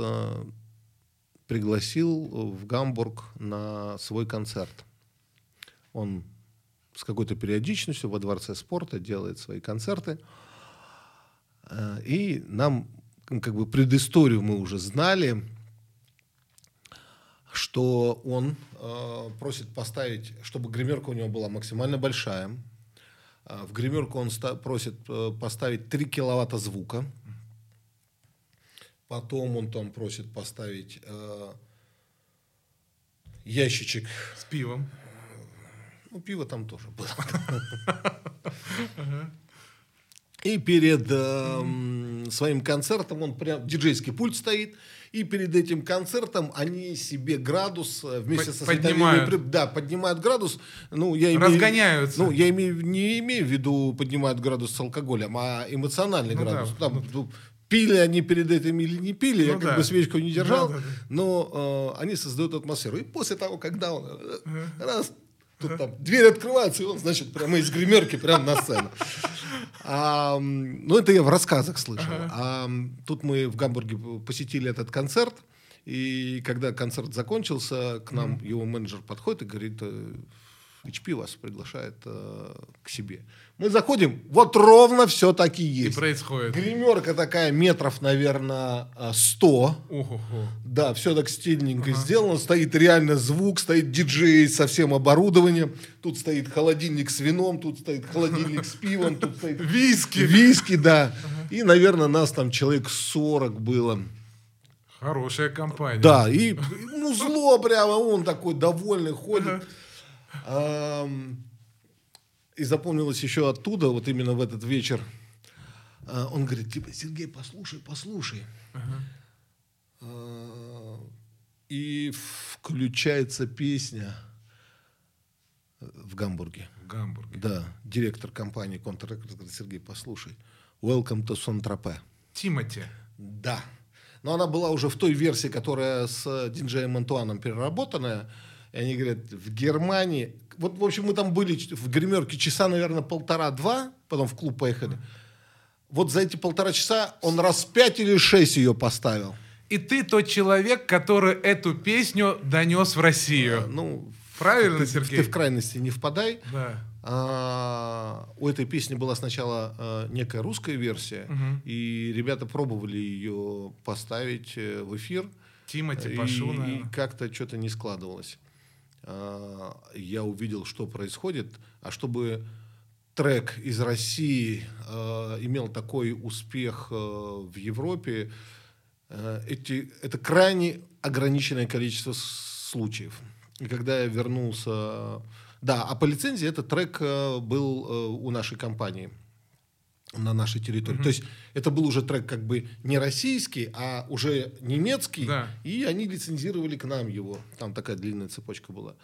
пригласил в Гамбург на свой концерт. Он с какой-то периодичностью во Дворце спорта делает свои концерты. Э, И нам, как бы, предысторию мы уже знали, что он э, просит поставить, чтобы гримерка у него была максимально большая. А В гримерку он ста- просит э, поставить 3 киловатта звука. Потом он там просит поставить э, ящичек. С пивом. Ну, пиво там тоже было. И перед эм, своим концертом он прям диджейский пульт стоит, и перед этим концертом они себе градус э, вместе со поднимают. световыми да, поднимают градус. Ну, я имею, Разгоняются. Ну, я имею, не имею в виду поднимают градус с алкоголем, а эмоциональный Ну да, градус. Там, ну, пили они перед этим или не пили, я Ну как да. бы свечку не держал, Да, да, да. но э, они создают атмосферу. И после того, когда он э, раз Тут там дверь открывается, и он, значит, прямо из гримерки прямо на сцену. А, ну, это я в рассказах слышал. А м, тут мы в Гамбурге посетили этот концерт, и когда концерт закончился, к нам его менеджер подходит и говорит, э, HP вас приглашает э, к себе. Мы заходим, вот ровно все таки И есть. происходит. Гримерка такая метров, наверное, 100. Уху-ху. Да, все так стильненько сделано. Стоит реально звук, стоит диджей со всем оборудованием. Тут стоит холодильник с вином, тут стоит холодильник с пивом, тут стоит Виски. виски, да. И, наверное, нас там человек 40 было. Хорошая компания. Да, и ну зло прямо, он такой довольный ходит. Ам, И запомнилось еще оттуда, вот именно в этот вечер, а, он говорит, типа, Сергей, послушай, послушай. А, И включается песня в Гамбурге. В Гамбурге. Да, директор компании Records говорит, Сергей, послушай, Welcome to Сон-Тропе. Тимати. Да. Но она была уже в той версии, которая с диджеем Антуаном переработанная. И они говорят, в Германии... Вот, в общем, мы там были в гримерке часа, наверное, полтора-два, потом в клуб поехали. Вот за эти полтора часа он раз пять или шесть ее поставил. И ты тот человек, который эту песню донес в Россию. Ну, Правильно, ты, Сергей? ты в крайности не впадай. Да. А, у этой песни была сначала а, некая русская версия, Мгм. и ребята пробовали ее поставить э, в эфир. Тимати, И- Пашу, и, наверное. как-то что-то не складывалось. А, Я увидел, что происходит, а чтобы трек из России э, имел такой успех э, в Европе, э, эти, это крайне ограниченное количество случаев. И когда я вернулся... Да, а по лицензии этот трек э, был э, у нашей компании на нашей территории. То есть это был уже трек как бы не российский, а уже немецкий. Да. И они лицензировали к нам его. Там такая длинная цепочка была.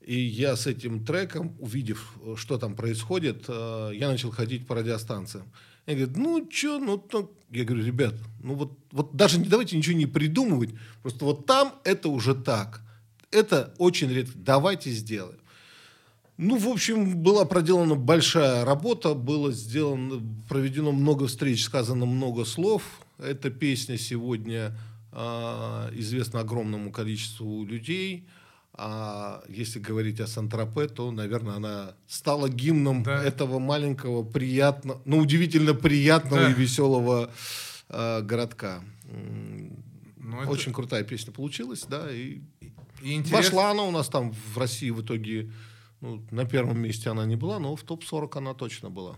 И я с этим треком, увидев, что там происходит, э, я начал ходить по радиостанциям. Они говорят, ну что, ну так. Я говорю, ребят, ну вот, вот даже не давайте ничего не придумывать, просто вот там это уже так. Это очень редко. Давайте сделаем. Ну, в общем, была проделана большая работа, было сделано, проведено много встреч, сказано много слов. Эта песня сегодня а, известна огромному количеству людей. А если говорить о Сан-Тропе, то, наверное, она стала гимном Да. этого маленького, приятного, ну, удивительно приятного Да. и веселого э, городка. М, Ну, это- Очень крутая песня получилась, да, и И интересно- вошла она у нас там в России в итоге, ну, на первом месте она не была, но в топ-40 она точно была.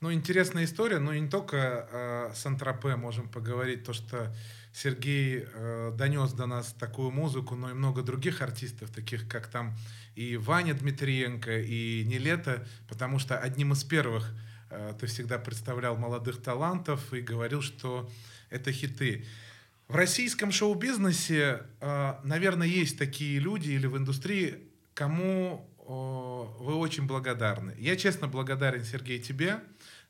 Ну, интересная история, но не только э, с Антропе можем поговорить, то, что Сергей э, донес до нас такую музыку, но и много других артистов, таких как там и Ваня Дмитриенко, и Нелета, потому что одним из первых э, ты всегда представлял молодых талантов и говорил, что это хиты. В российском шоу-бизнесе, э, наверное, есть такие люди или в индустрии, кому вы очень благодарны. Я честно благодарен, Сергей, тебе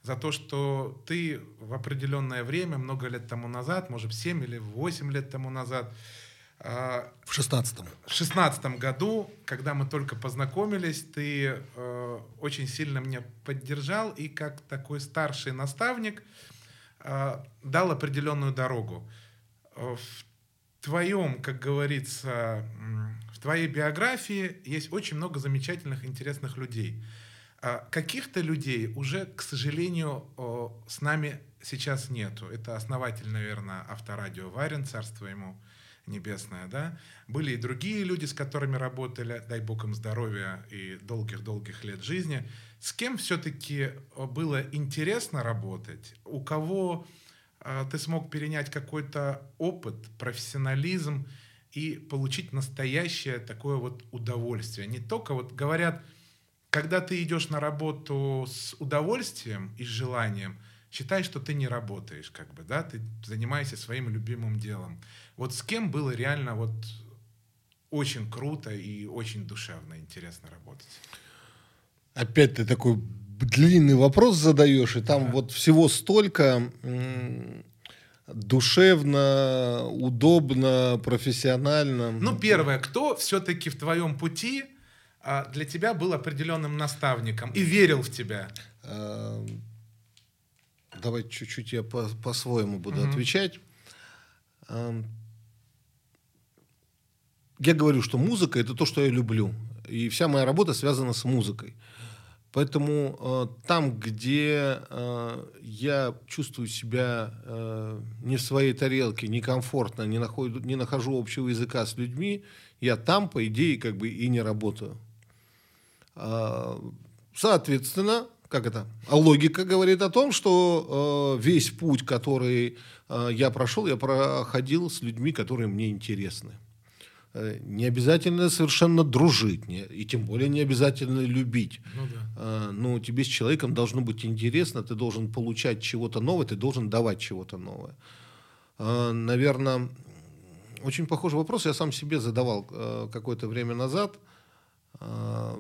за то, что ты в определенное время, много лет тому назад, может, 7 или 8 лет тому назад, э, В 16-м. в шестнадцатом году, когда мы только познакомились, ты э, очень сильно меня поддержал и как такой старший наставник э, дал определенную дорогу. Э, В твоем, как говорится, в твоей биографии есть очень много замечательных, интересных людей. А Каких-то людей уже, к сожалению, с нами сейчас нету. Это основатель, наверное, авторадио Варин, царство ему небесное, да. Были и другие люди, с которыми работали, дай бог им здоровья и долгих-долгих лет жизни. С кем все-таки было интересно работать? У кого а, ты смог перенять какой-то опыт, профессионализм и получить настоящее такое вот удовольствие. Не только вот говорят, когда ты идешь на работу с удовольствием и с желанием, считай, что ты не работаешь, как бы, да, ты занимаешься своим любимым делом. Вот с кем было реально вот очень круто и очень душевно интересно работать? Опять ты такой длинный вопрос задаешь, и там вот всего столько душевно, удобно, профессионально. Ну, первое, кто все-таки в твоем пути а, для тебя был определенным наставником и верил в тебя? Э, Давай чуть-чуть я по- по-своему буду Мгм. отвечать. Эм, Я говорю, что музыка это то, что я люблю. И вся моя работа связана с музыкой. Поэтому э, там, где э, я чувствую себя э, не в своей тарелке, некомфортно, не, нахожу, не нахожу общего языка с людьми, я там, по идее, как бы и не работаю. А, Соответственно, как это? А логика говорит о том, что э, весь путь, который э, я прошел, я проходил с людьми, которые мне интересны. Э, Не обязательно совершенно дружить, не- и тем более не обязательно любить. Ну да. Э, Ну, тебе с человеком должно быть интересно, ты должен получать чего-то новое, ты должен давать чего-то новое. Наверное, очень похожий вопрос я сам себе задавал э, какое-то время назад. Э,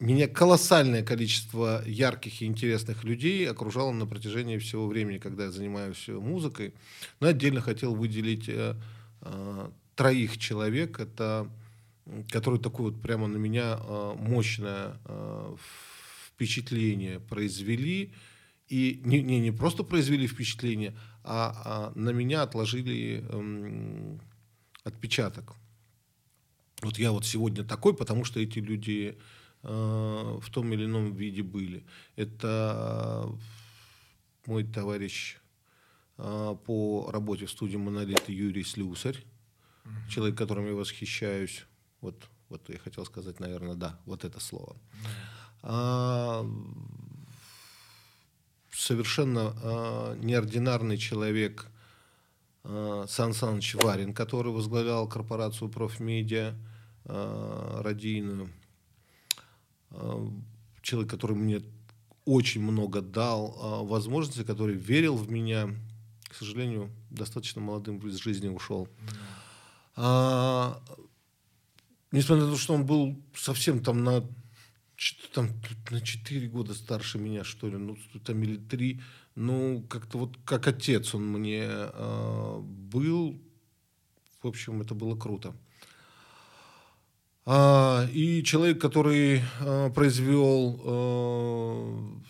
Меня колоссальное количество ярких и интересных людей окружало на протяжении всего времени, когда я занимаюсь музыкой. Но отдельно хотел выделить э, троих человек, это, которые такое вот прямо на меня э, мощное э, впечатление произвели. И не, не, не просто произвели впечатление, а, а на меня отложили эм, отпечаток. Вот я вот сегодня такой, потому что эти люди э, в том или ином виде были. Это мой товарищ э, по работе в студии «Монолит» Юрий Слюсарь, человек, которым я восхищаюсь. Вот, вот я хотел сказать, наверное, да, вот это слово. А, совершенно а, неординарный человек а, Сан Саныч Варин, который возглавлял корпорацию «Профмедиа» а, радийную. А, человек, который мне очень много дал а, возможностей, который верил в меня. К сожалению, достаточно молодым из жизни ушел. А, несмотря на то, что он был совсем там на, там, на 4 года старше меня, что ли, ну, там или 3, ну, как-то вот как отец он мне а, был. В общем, это было круто. А, и человек, который а, произвел, а,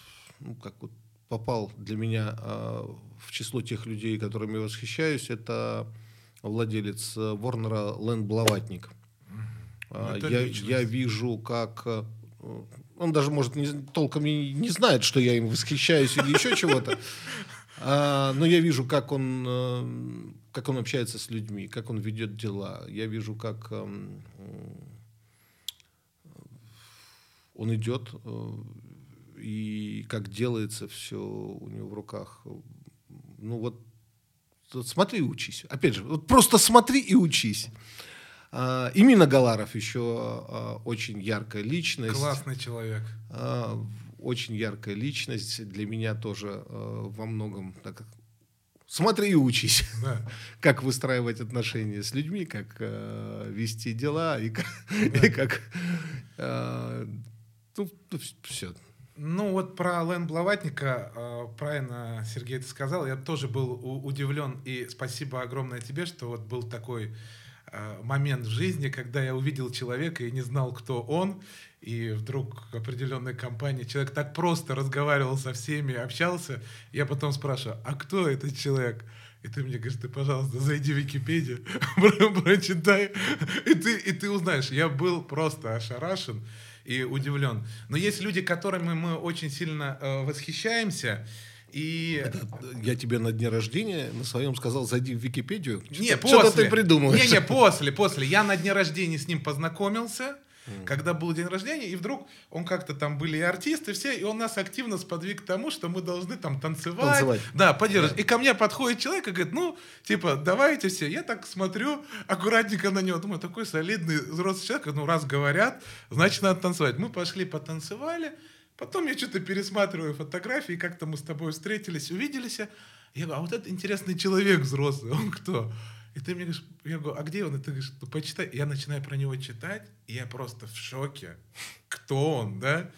ну, как вот попал для меня а, в число тех людей, которыми я восхищаюсь, это владелец э, Ворнера Лэнд Блаватник. А, это я, личность. я вижу, как... э, Он даже, может, не, толком и не знает, что я им восхищаюсь или еще чего-то. А, Но я вижу, как он, э, как он общается с людьми, как он ведет дела. Я вижу, как он идет э, и как делается все у него в руках. Ну вот, вот смотри и учись. Опять же, вот просто смотри и учись. А, И Мина Галаров еще а, очень яркая личность. Классный человек. А, Очень яркая личность. Для меня тоже во многом так, смотри и учись. Да. Как выстраивать отношения с людьми, как э, вести дела и как, и как, э, ну, все. Ну вот про Лэн Блаватника, э, правильно, Сергей, ты сказал, я тоже был удивлен, и спасибо огромное тебе, что вот был такой э, момент в жизни, когда я увидел человека и не знал, кто он, и вдруг в определенной компании человек так просто разговаривал со всеми, общался, я потом спрашиваю, а кто этот человек? И ты мне говоришь, ты, пожалуйста, зайди в Википедию, про- прочитай, и ты, и ты узнаешь. Я был просто ошарашен и удивлен. Но есть люди, которыми мы очень сильно э, восхищаемся, и... Я тебе на дне рождения на своем сказал, зайди в Википедию. Не, Что- Что-то после. ты придумаешь. Не, не, после, после. Я на дне рождения с ним познакомился, когда был день рождения, и вдруг он как-то там были и артисты все, и он нас активно сподвиг к тому, что мы должны там танцевать. Танцевать. Да, поддерживать. И ко мне подходит человек и говорит, ну, типа, давайте все. Я так смотрю аккуратненько на него, думаю, такой солидный взрослый человек, ну, раз говорят, значит, надо танцевать. Мы пошли потанцевали, потом я что-то пересматриваю фотографии, как-то мы с тобой встретились, увиделись. Я говорю, а вот этот интересный человек взрослый, он кто? И ты мне говоришь, я говорю, а где он? И ты говоришь, ну почитай. Я начинаю про него читать, и я просто в шоке. Кто он, да?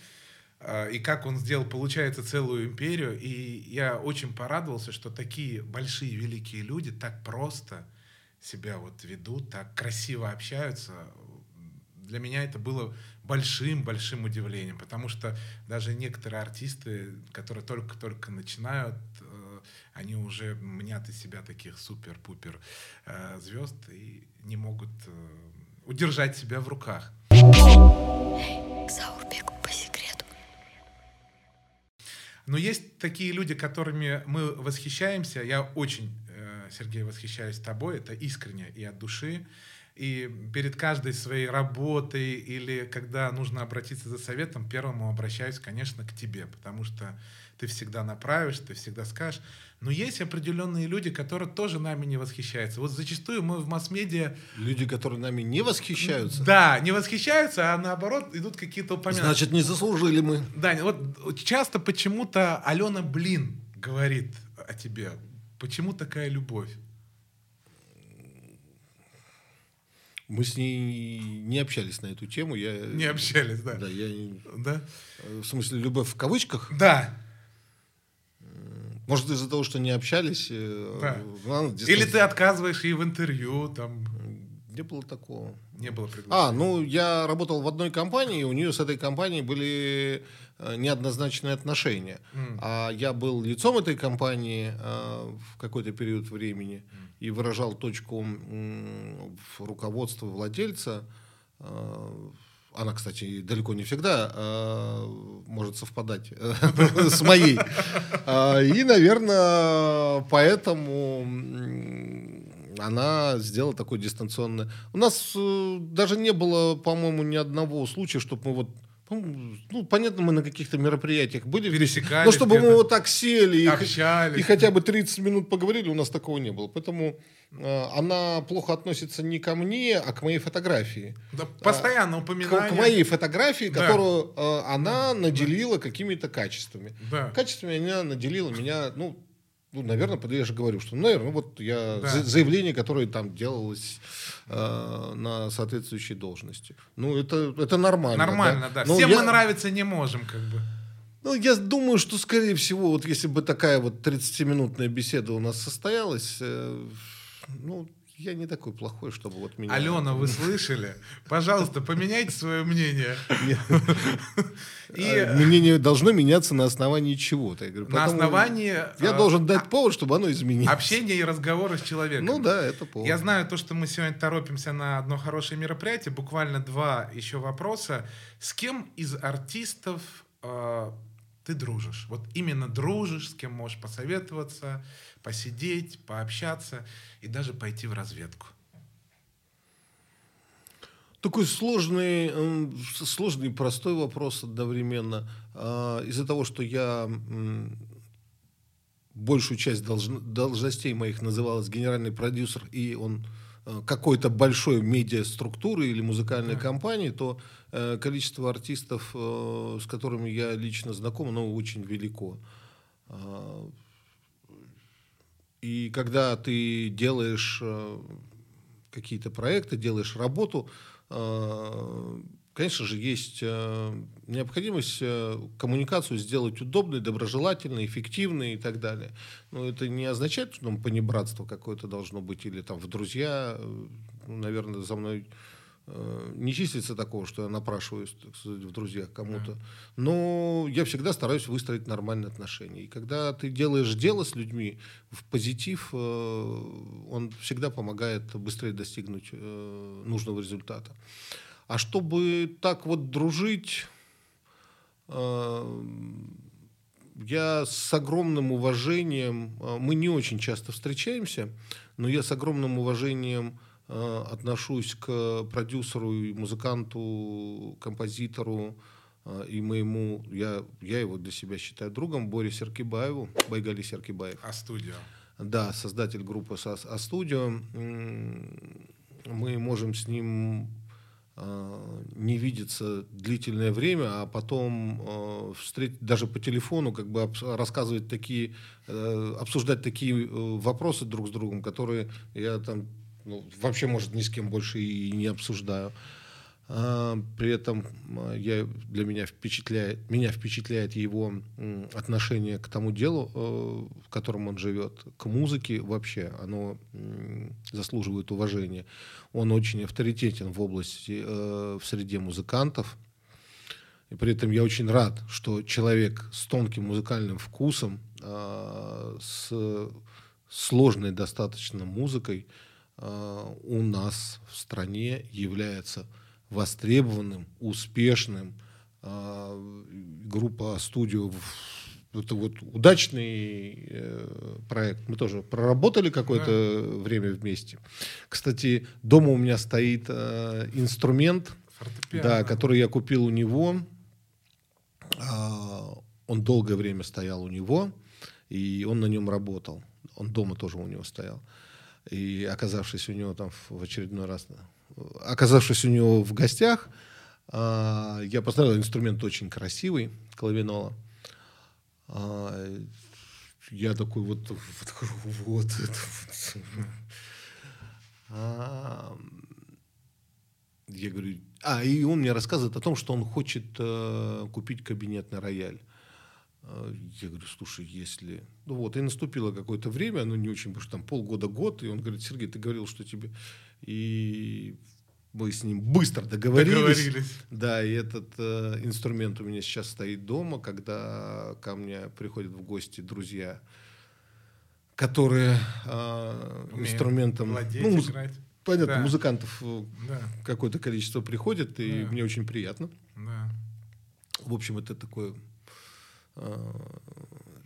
А, И как он сделал, получается, целую империю. И я очень порадовался, что такие большие, великие люди так просто себя вот ведут, так красиво общаются. Для меня это было большим-большим удивлением, потому что даже некоторые артисты, которые только-только начинают, они уже мнят из себя таких супер-пупер э, звезд и не могут э, удержать себя в руках. По секрету. Но есть такие люди, которыми мы восхищаемся. Я очень, э, Сергей, восхищаюсь тобой. Это искренне и от души. И перед каждой своей работой или когда нужно обратиться за советом, первому обращаюсь, конечно, к тебе, потому что ты всегда направишь, ты всегда скажешь. Но есть определенные люди, которые тоже нами не восхищаются. Вот зачастую мы в масс-медиа, Люди, которые нами не восхищаются, да, не восхищаются, а наоборот идут какие-то упоминания. значит, не заслужили мы. Даня, вот часто почему-то Алена Блин говорит о тебе. Почему такая любовь? Мы с ней не общались на эту тему. Я, Не общались, да. Да, я, Да? э, в смысле, любовь в кавычках. Да. Может, из-за того, что не общались. э, Да. ну, она Или ты отказываешь ей в интервью, там Не было такого. не было приглашения. А, ну, я работал в одной компании, и у нее с этой компанией были э, неоднозначные отношения. А я был лицом этой компании э, в какой-то период времени и выражал точку м, в руководства владельца. Э, Она, кстати, далеко не всегда э, может совпадать э, с моей. А, И, наверное, поэтому она сделала такое дистанционное. У нас э, даже не было, по-моему, ни одного случая, чтобы мы вот по-моему, ну, понятно, мы на каких-то мероприятиях были. Пересекались Но чтобы мы вот так сели и, и хотя бы 30 минут поговорили, у нас такого не было. Поэтому она плохо относится не ко мне, а к моей фотографии. Да, постоянно К, упоминание. к моей фотографии, Да. которую э, она наделила какими-то качествами. Да. Качествами она наделила меня, ну, ну, наверное, я же говорю, что, наверное, ну, вот я Да. за- заявление, которое там делалось э, на соответствующей должности. Ну, это, это нормально. Нормально, да. Ну, Всем я- мы нравиться не можем, как бы. Ну, я думаю, что, скорее всего, вот если бы такая вот 30-минутная беседа у нас состоялась, э, ну, я не такой плохой, чтобы вот меня... Алена, вы слышали? Пожалуйста, поменяйте свое мнение. И А, Мнение должно меняться на основании чего-то. Я говорю, на основании Я э, должен дать повод, чтобы оно изменилось. общения и разговора с человеком. Ну да, это повод. Я знаю то, что мы сегодня торопимся на одно хорошее мероприятие. Буквально два еще вопроса. С кем из артистов э, ты дружишь? Вот именно дружишь, с кем можешь посоветоваться, посидеть, пообщаться и даже пойти в разведку. Такой сложный, сложный и простой вопрос одновременно. А, Из-за того, что я большую часть должн- должностей моих называлась генеральный продюсер, и он э, какой-то большой медиаструктуры или музыкальной компании, то э, количество артистов, э, с которыми я лично знаком, оно очень велико. А, И когда ты делаешь э, какие-то проекты, делаешь работу, э, конечно же, есть э, необходимость коммуникацию сделать удобной, доброжелательной, эффективной и так далее. Но это не означает, что там понебратство какое-то должно быть или там в друзья. ну, наверное, за мной не числится такого, что я напрашиваюсь так сказать, в друзьях кому-то. Но я всегда стараюсь выстроить нормальные отношения. И когда ты делаешь дело с людьми в позитив, э, он всегда помогает быстрее достигнуть э, нужного результата. А чтобы так вот дружить, э, я с огромным уважением, э, мы не очень часто встречаемся, но я с огромным уважением э, отношусь к продюсеру, и музыканту, композитору э, и моему, я, я его для себя считаю другом, Боре Серкибаеву, Байгали Серкибаев. А студию? Да, создатель группы А-студио. М, Мы можем с ним э, не видеться длительное время, а потом э, встретить даже по телефону, как бы рассказывать такие, э, обсуждать такие э, вопросы друг с другом, которые я там ну, вообще, может, ни с кем больше и не обсуждаю. А, При этом я, для меня впечатляет, меня впечатляет его отношение к тому делу, э, в котором он живет, к музыке вообще. Оно заслуживает уважения. Он очень авторитетен в области, э, в среде музыкантов. И при этом я очень рад, что человек с тонким музыкальным вкусом, а, с сложной достаточно музыкой у нас в стране является востребованным, успешным. А, Группа «Студио» в- это вот удачный э, проект. Мы тоже проработали какое-то время вместе. Кстати, дома у меня стоит э, инструмент, Фортепиано. да, который я купил у него. Он долгое время стоял у него, и он на нем работал. Он дома тоже у него стоял. И оказавшись у него там в- очередной раз, оказавшись у него в гостях, а, я посмотрел, инструмент очень красивый, клавинола. А, Я такой вот, вот, вот вот. А, я говорю, а, и он мне рассказывает о том, что он хочет э, купить кабинетный рояль. Э, Я говорю, слушай, если... Ну вот, и наступило какое-то время, оно не очень, потому что там полгода-год, и он говорит, Сергей, ты говорил, что тебе... И мы с ним быстро договорились. Договорились. Да, и этот э, инструмент у меня сейчас стоит дома, когда ко мне приходят в гости друзья, которые э, инструментом... владеть, ну, играть. Понятно, Да. музыкантов э, Да, какое-то количество приходит, и Да. мне очень приятно. да. В общем, это такой... э,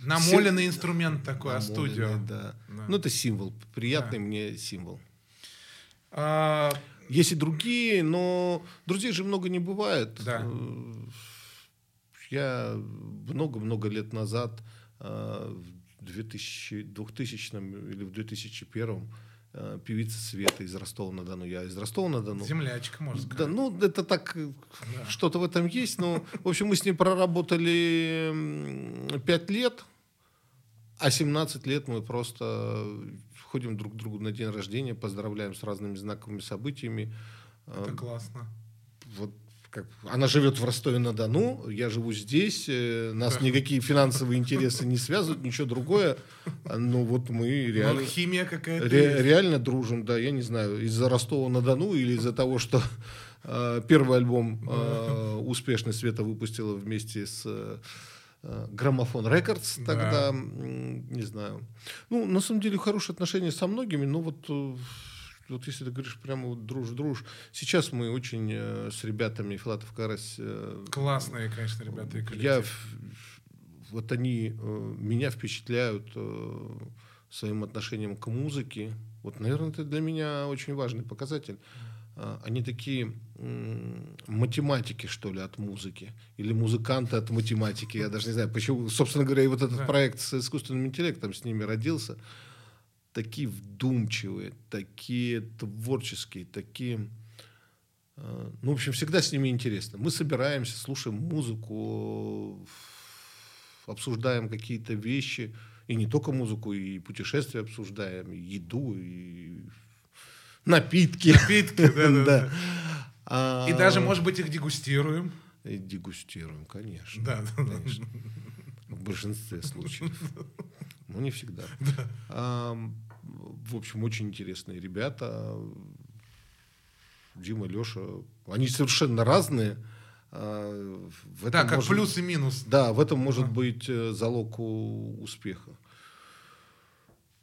Намоленный инструмент такой, а студио. Да. Да. Ну, это символ, приятный мне символ. А, Есть и другие, но друзей же много не бывает. Да. Э, Я много-много лет назад, э, в 2000, 2000 или в 2001 э, певица Света из Ростова-на-Дону. Я из Ростова-на-Дону. землячка, можно Да, сказать. ну, это так, э, что-то в этом есть. Но, в общем, мы с ней проработали м, пять лет, а 17 лет мы просто ходим друг к другу на день рождения, поздравляем с разными знаковыми событиями. Это Э, классно. Вот как, она живет в Ростове-на-Дону, я живу здесь, э, нас никакие финансовые интересы не связывают, ничего другое. Ну вот мы реально, Ну, химия какая-то ре- реально дружим, да, я не знаю, из-за Ростова-на-Дону или из-за того, что э, первый альбом э, успешный Света выпустила вместе с э, Граммофон Рекордс Да. тогда, м, не знаю. Ну, на самом деле, хорошие отношения со многими, но вот, э, вот если ты говоришь прямо вот друж-друж, сейчас мы очень э, с ребятами Филатов Карась э, Классные, конечно, ребята и коллектив. я, вот они э, меня впечатляют э, своим отношением к музыке. Вот, наверное, это для меня очень важный показатель. А, Они такие математики, что ли, от музыки. Или музыканты от математики. Я даже не знаю, почему. Собственно говоря, и вот этот Да. проект с искусственным интеллектом с ними родился. Такие вдумчивые, такие творческие, такие... э, Ну, в общем, всегда с ними интересно. Мы собираемся, слушаем музыку, обсуждаем какие-то вещи. И не только музыку, и путешествия обсуждаем, и еду, и напитки. Напитки, да-да-да. А, И даже, может быть, их дегустируем. и дегустируем, конечно. Да, да, да. Конечно. В большинстве случаев. Но не всегда. А, в общем, очень интересные ребята. Дима, Леша. Они совершенно разные. А, в Да, этом как может- плюс и минус. Да, в этом может быть э, залог успеха.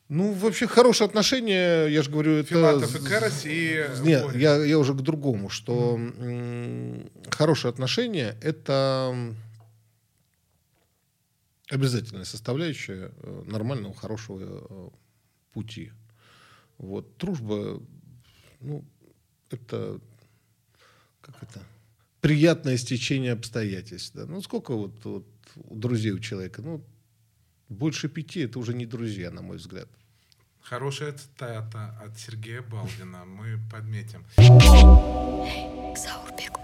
Ну, вообще, хорошие отношения, я же говорю, это... Филатов и Карась и Нет, Боря. я, я уже к другому, что хорошие отношения – это обязательная составляющая э, нормального, хорошего э, пути. Вот. Дружба, ну, это, как это, приятное стечение обстоятельств. Да? Ну, сколько вот, вот у друзей у человека? Ну, больше пяти – это уже не друзья, на мой взгляд. Хорошая цитата от Сергея Балдина. Мы подметим.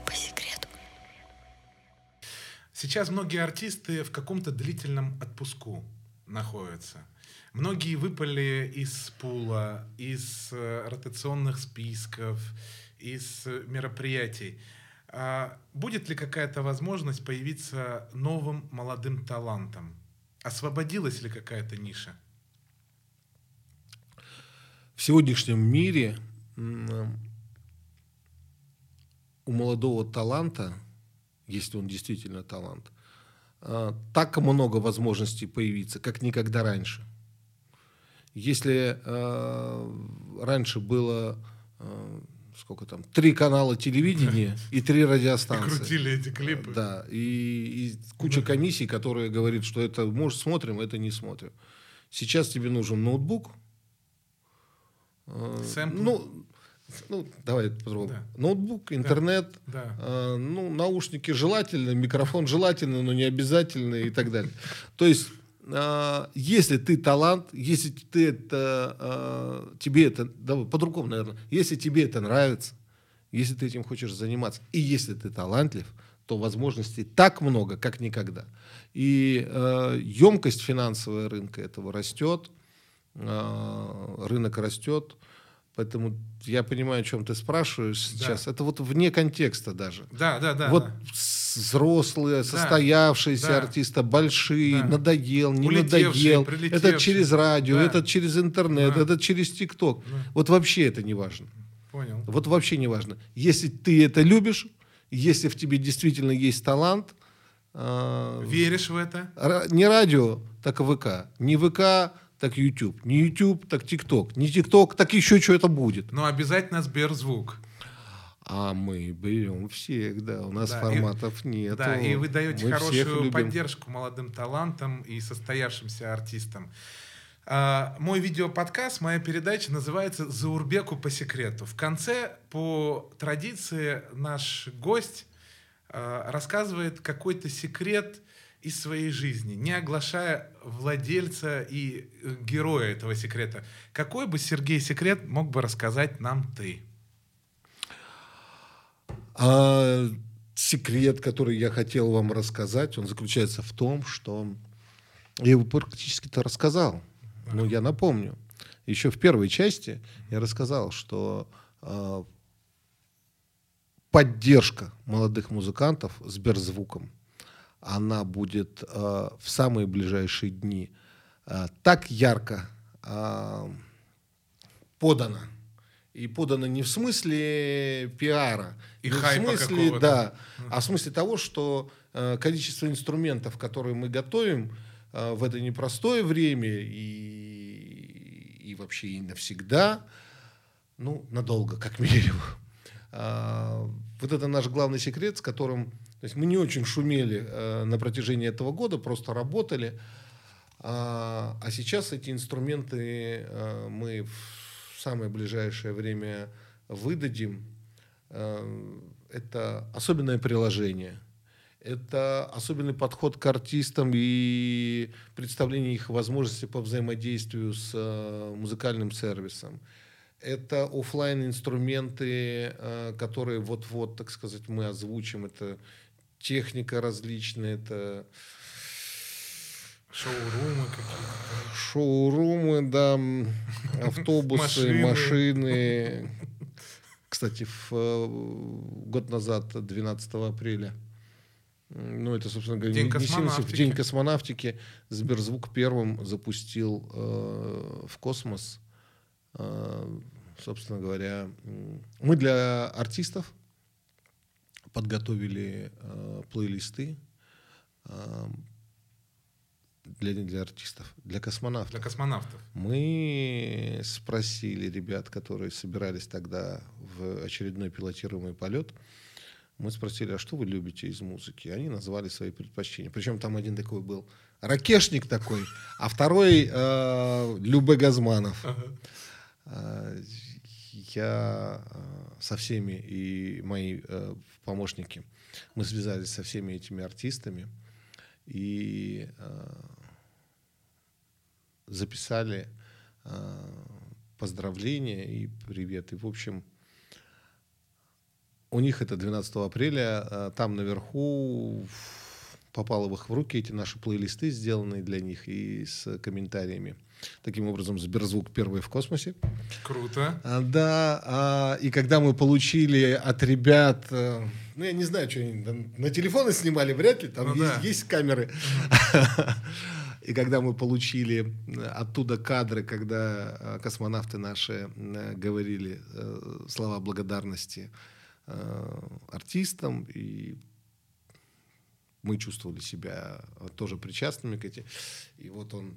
По секрету. Сейчас многие артисты в каком-то длительном отпуску находятся. Многие выпали из пула, из э, ротационных списков, из э, мероприятий. А будет ли какая-то возможность появиться новым молодым талантом? Освободилась ли какая-то ниша? в сегодняшнем мире у молодого таланта, если он действительно талант, а, так много возможностей появиться, как никогда раньше. Если а, раньше было а, сколько там три канала телевидения и три И радиостанции, крутили эти клипы. да, и, и куча комиссий, которые говорят, что это может смотрим, это не смотрим. Сейчас тебе нужен ноутбук. э, Сэмпл. Ну, ну, давай по-другому. Да. Ноутбук, интернет, Да. э, ну, наушники желательно, микрофон желательно, но не обязательно и так далее. То есть, э, если ты талант, если ты это, э, тебе это, давай, по-другому, наверное, если тебе это нравится, если ты этим хочешь заниматься, и если ты талантлив, то возможностей так много, как никогда. И э, емкость финансового рынка этого растет, э, рынок растет, поэтому я понимаю, о чем ты спрашиваешь сейчас. Это вот вне контекста даже. Да, да, да. вот да. взрослые, состоявшиеся да. артисты, большие, Да. надоел, не Улетевшие, надоел. прилетевшие. Этот через радио, Да. этот через интернет, Да. этот через ТикТок. Да. Вот вообще это не важно. Понял. Вот вообще не важно. Если ты это любишь, если в тебе действительно есть талант, э, Веришь в это? не радио, так ВК. Не ВК, так YouTube. Не YouTube, так ТикТок. Не ТикТок, так еще что-то будет. Но обязательно Сберзвук. А мы берем всех, да. У нас Да, и- форматов нет. Да, и вы даете Мы хорошую поддержку молодым талантам и состоявшимся артистам. А, мой видеоподкаст, моя передача называется «Заурбеку по секрету». В конце, по традиции, наш гость а, рассказывает какой-то секрет из своей жизни, не оглашая владельца и э, героя этого секрета. Какой бы, Сергей, секрет мог бы рассказать нам ты? А секрет, который я хотел вам рассказать, он заключается в том, что я его практически-то рассказал. Но я напомню. Еще в первой части я рассказал, что а, поддержка молодых музыкантов Сберзвуком, она будет э, в самые ближайшие дни э, так ярко э, подана. И подана не в смысле пиара, И не в смысле, да, а в смысле того, что э, количество инструментов, которые мы готовим э, в это непростое время и, и вообще и навсегда, ну, надолго, как минимум. А, вот это наш главный секрет, с которым то есть мы не очень шумели э, на протяжении этого года, просто работали. А, а сейчас эти инструменты э, мы в самое ближайшее время выдадим. Э, это особенное приложение. Это особенный подход к артистам и представление их возможностей по взаимодействию с э, музыкальным сервисом. Это оффлайн инструменты, э, которые вот-вот, так сказать, мы озвучим. Это техника различная, это Шоурумы какие-то. шоурумы, да, автобусы, Машины. Кстати, в, э, год назад, 12 апреля, ну, это, собственно говоря, День сильно- в космонавтики. День космонавтики Сберзвук первым запустил э, в космос, э, собственно говоря, мы для артистов подготовили э, плейлисты э, для, для артистов, для космонавтов. Для космонавтов. Мы спросили ребят, которые собирались тогда в очередной пилотируемый полет, мы спросили, а что вы любите из музыки? Они назвали свои предпочтения. Причем там один такой был ракешник такой, а второй э, Любе Газманов. Э, Я э, со всеми и мои э, помощники, мы связались со всеми этими артистами и э, записали поздравления и привет. И, в общем, у них это 12 апреля, там наверху попало в их в руки эти наши плейлисты, сделанные для них, и с комментариями. Таким образом, Сберзвук первый в космосе. Круто. А, Да, а, и когда мы получили от ребят, э, ну я не знаю, что они там на телефоны снимали, вряд ли, там Ну есть, да. есть камеры. И когда мы получили э, оттуда кадры, когда э, космонавты наши говорили слова благодарности артистам, и мы чувствовали себя э, тоже причастными к этим. И вот он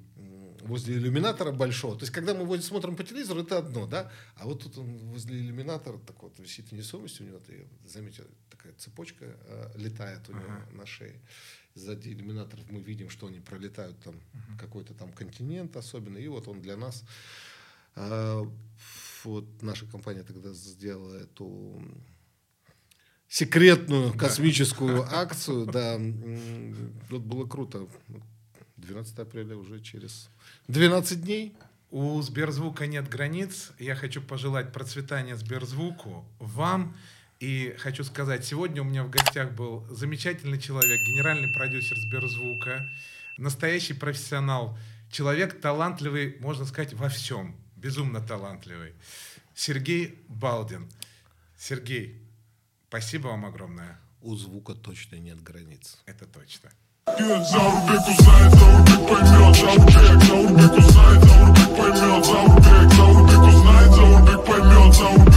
возле иллюминатора большого. То есть, когда мы смотрим по телевизору, это одно, да? А вот тут он возле иллюминатора так вот висит невесомость у него. Ты заметил, такая цепочка э, летает у него на шее. Сзади иллюминаторов мы видим, что они пролетают там какой-то там континент особенно. И вот он для нас. э, вот наша компания тогда сделала эту секретную космическую акцию, да, вот было круто. 12 апреля уже через 12 дней. У Сберзвука нет границ. Я хочу пожелать процветания Сберзвуку вам. И хочу сказать, сегодня у меня в гостях был замечательный человек, генеральный продюсер Сберзвука, настоящий профессионал, человек талантливый, можно сказать, во всем, безумно талантливый. Сергей Балдин. Сергей, Спасибо вам огромное. У звука точно нет границ. Это точно. Заурбек узнает, Заурбек поймет, Заурбек, Заурбек узнает, Заурбек поймет, Заурбек, Заурбек узнает, Заурбек поймет, Заурбек.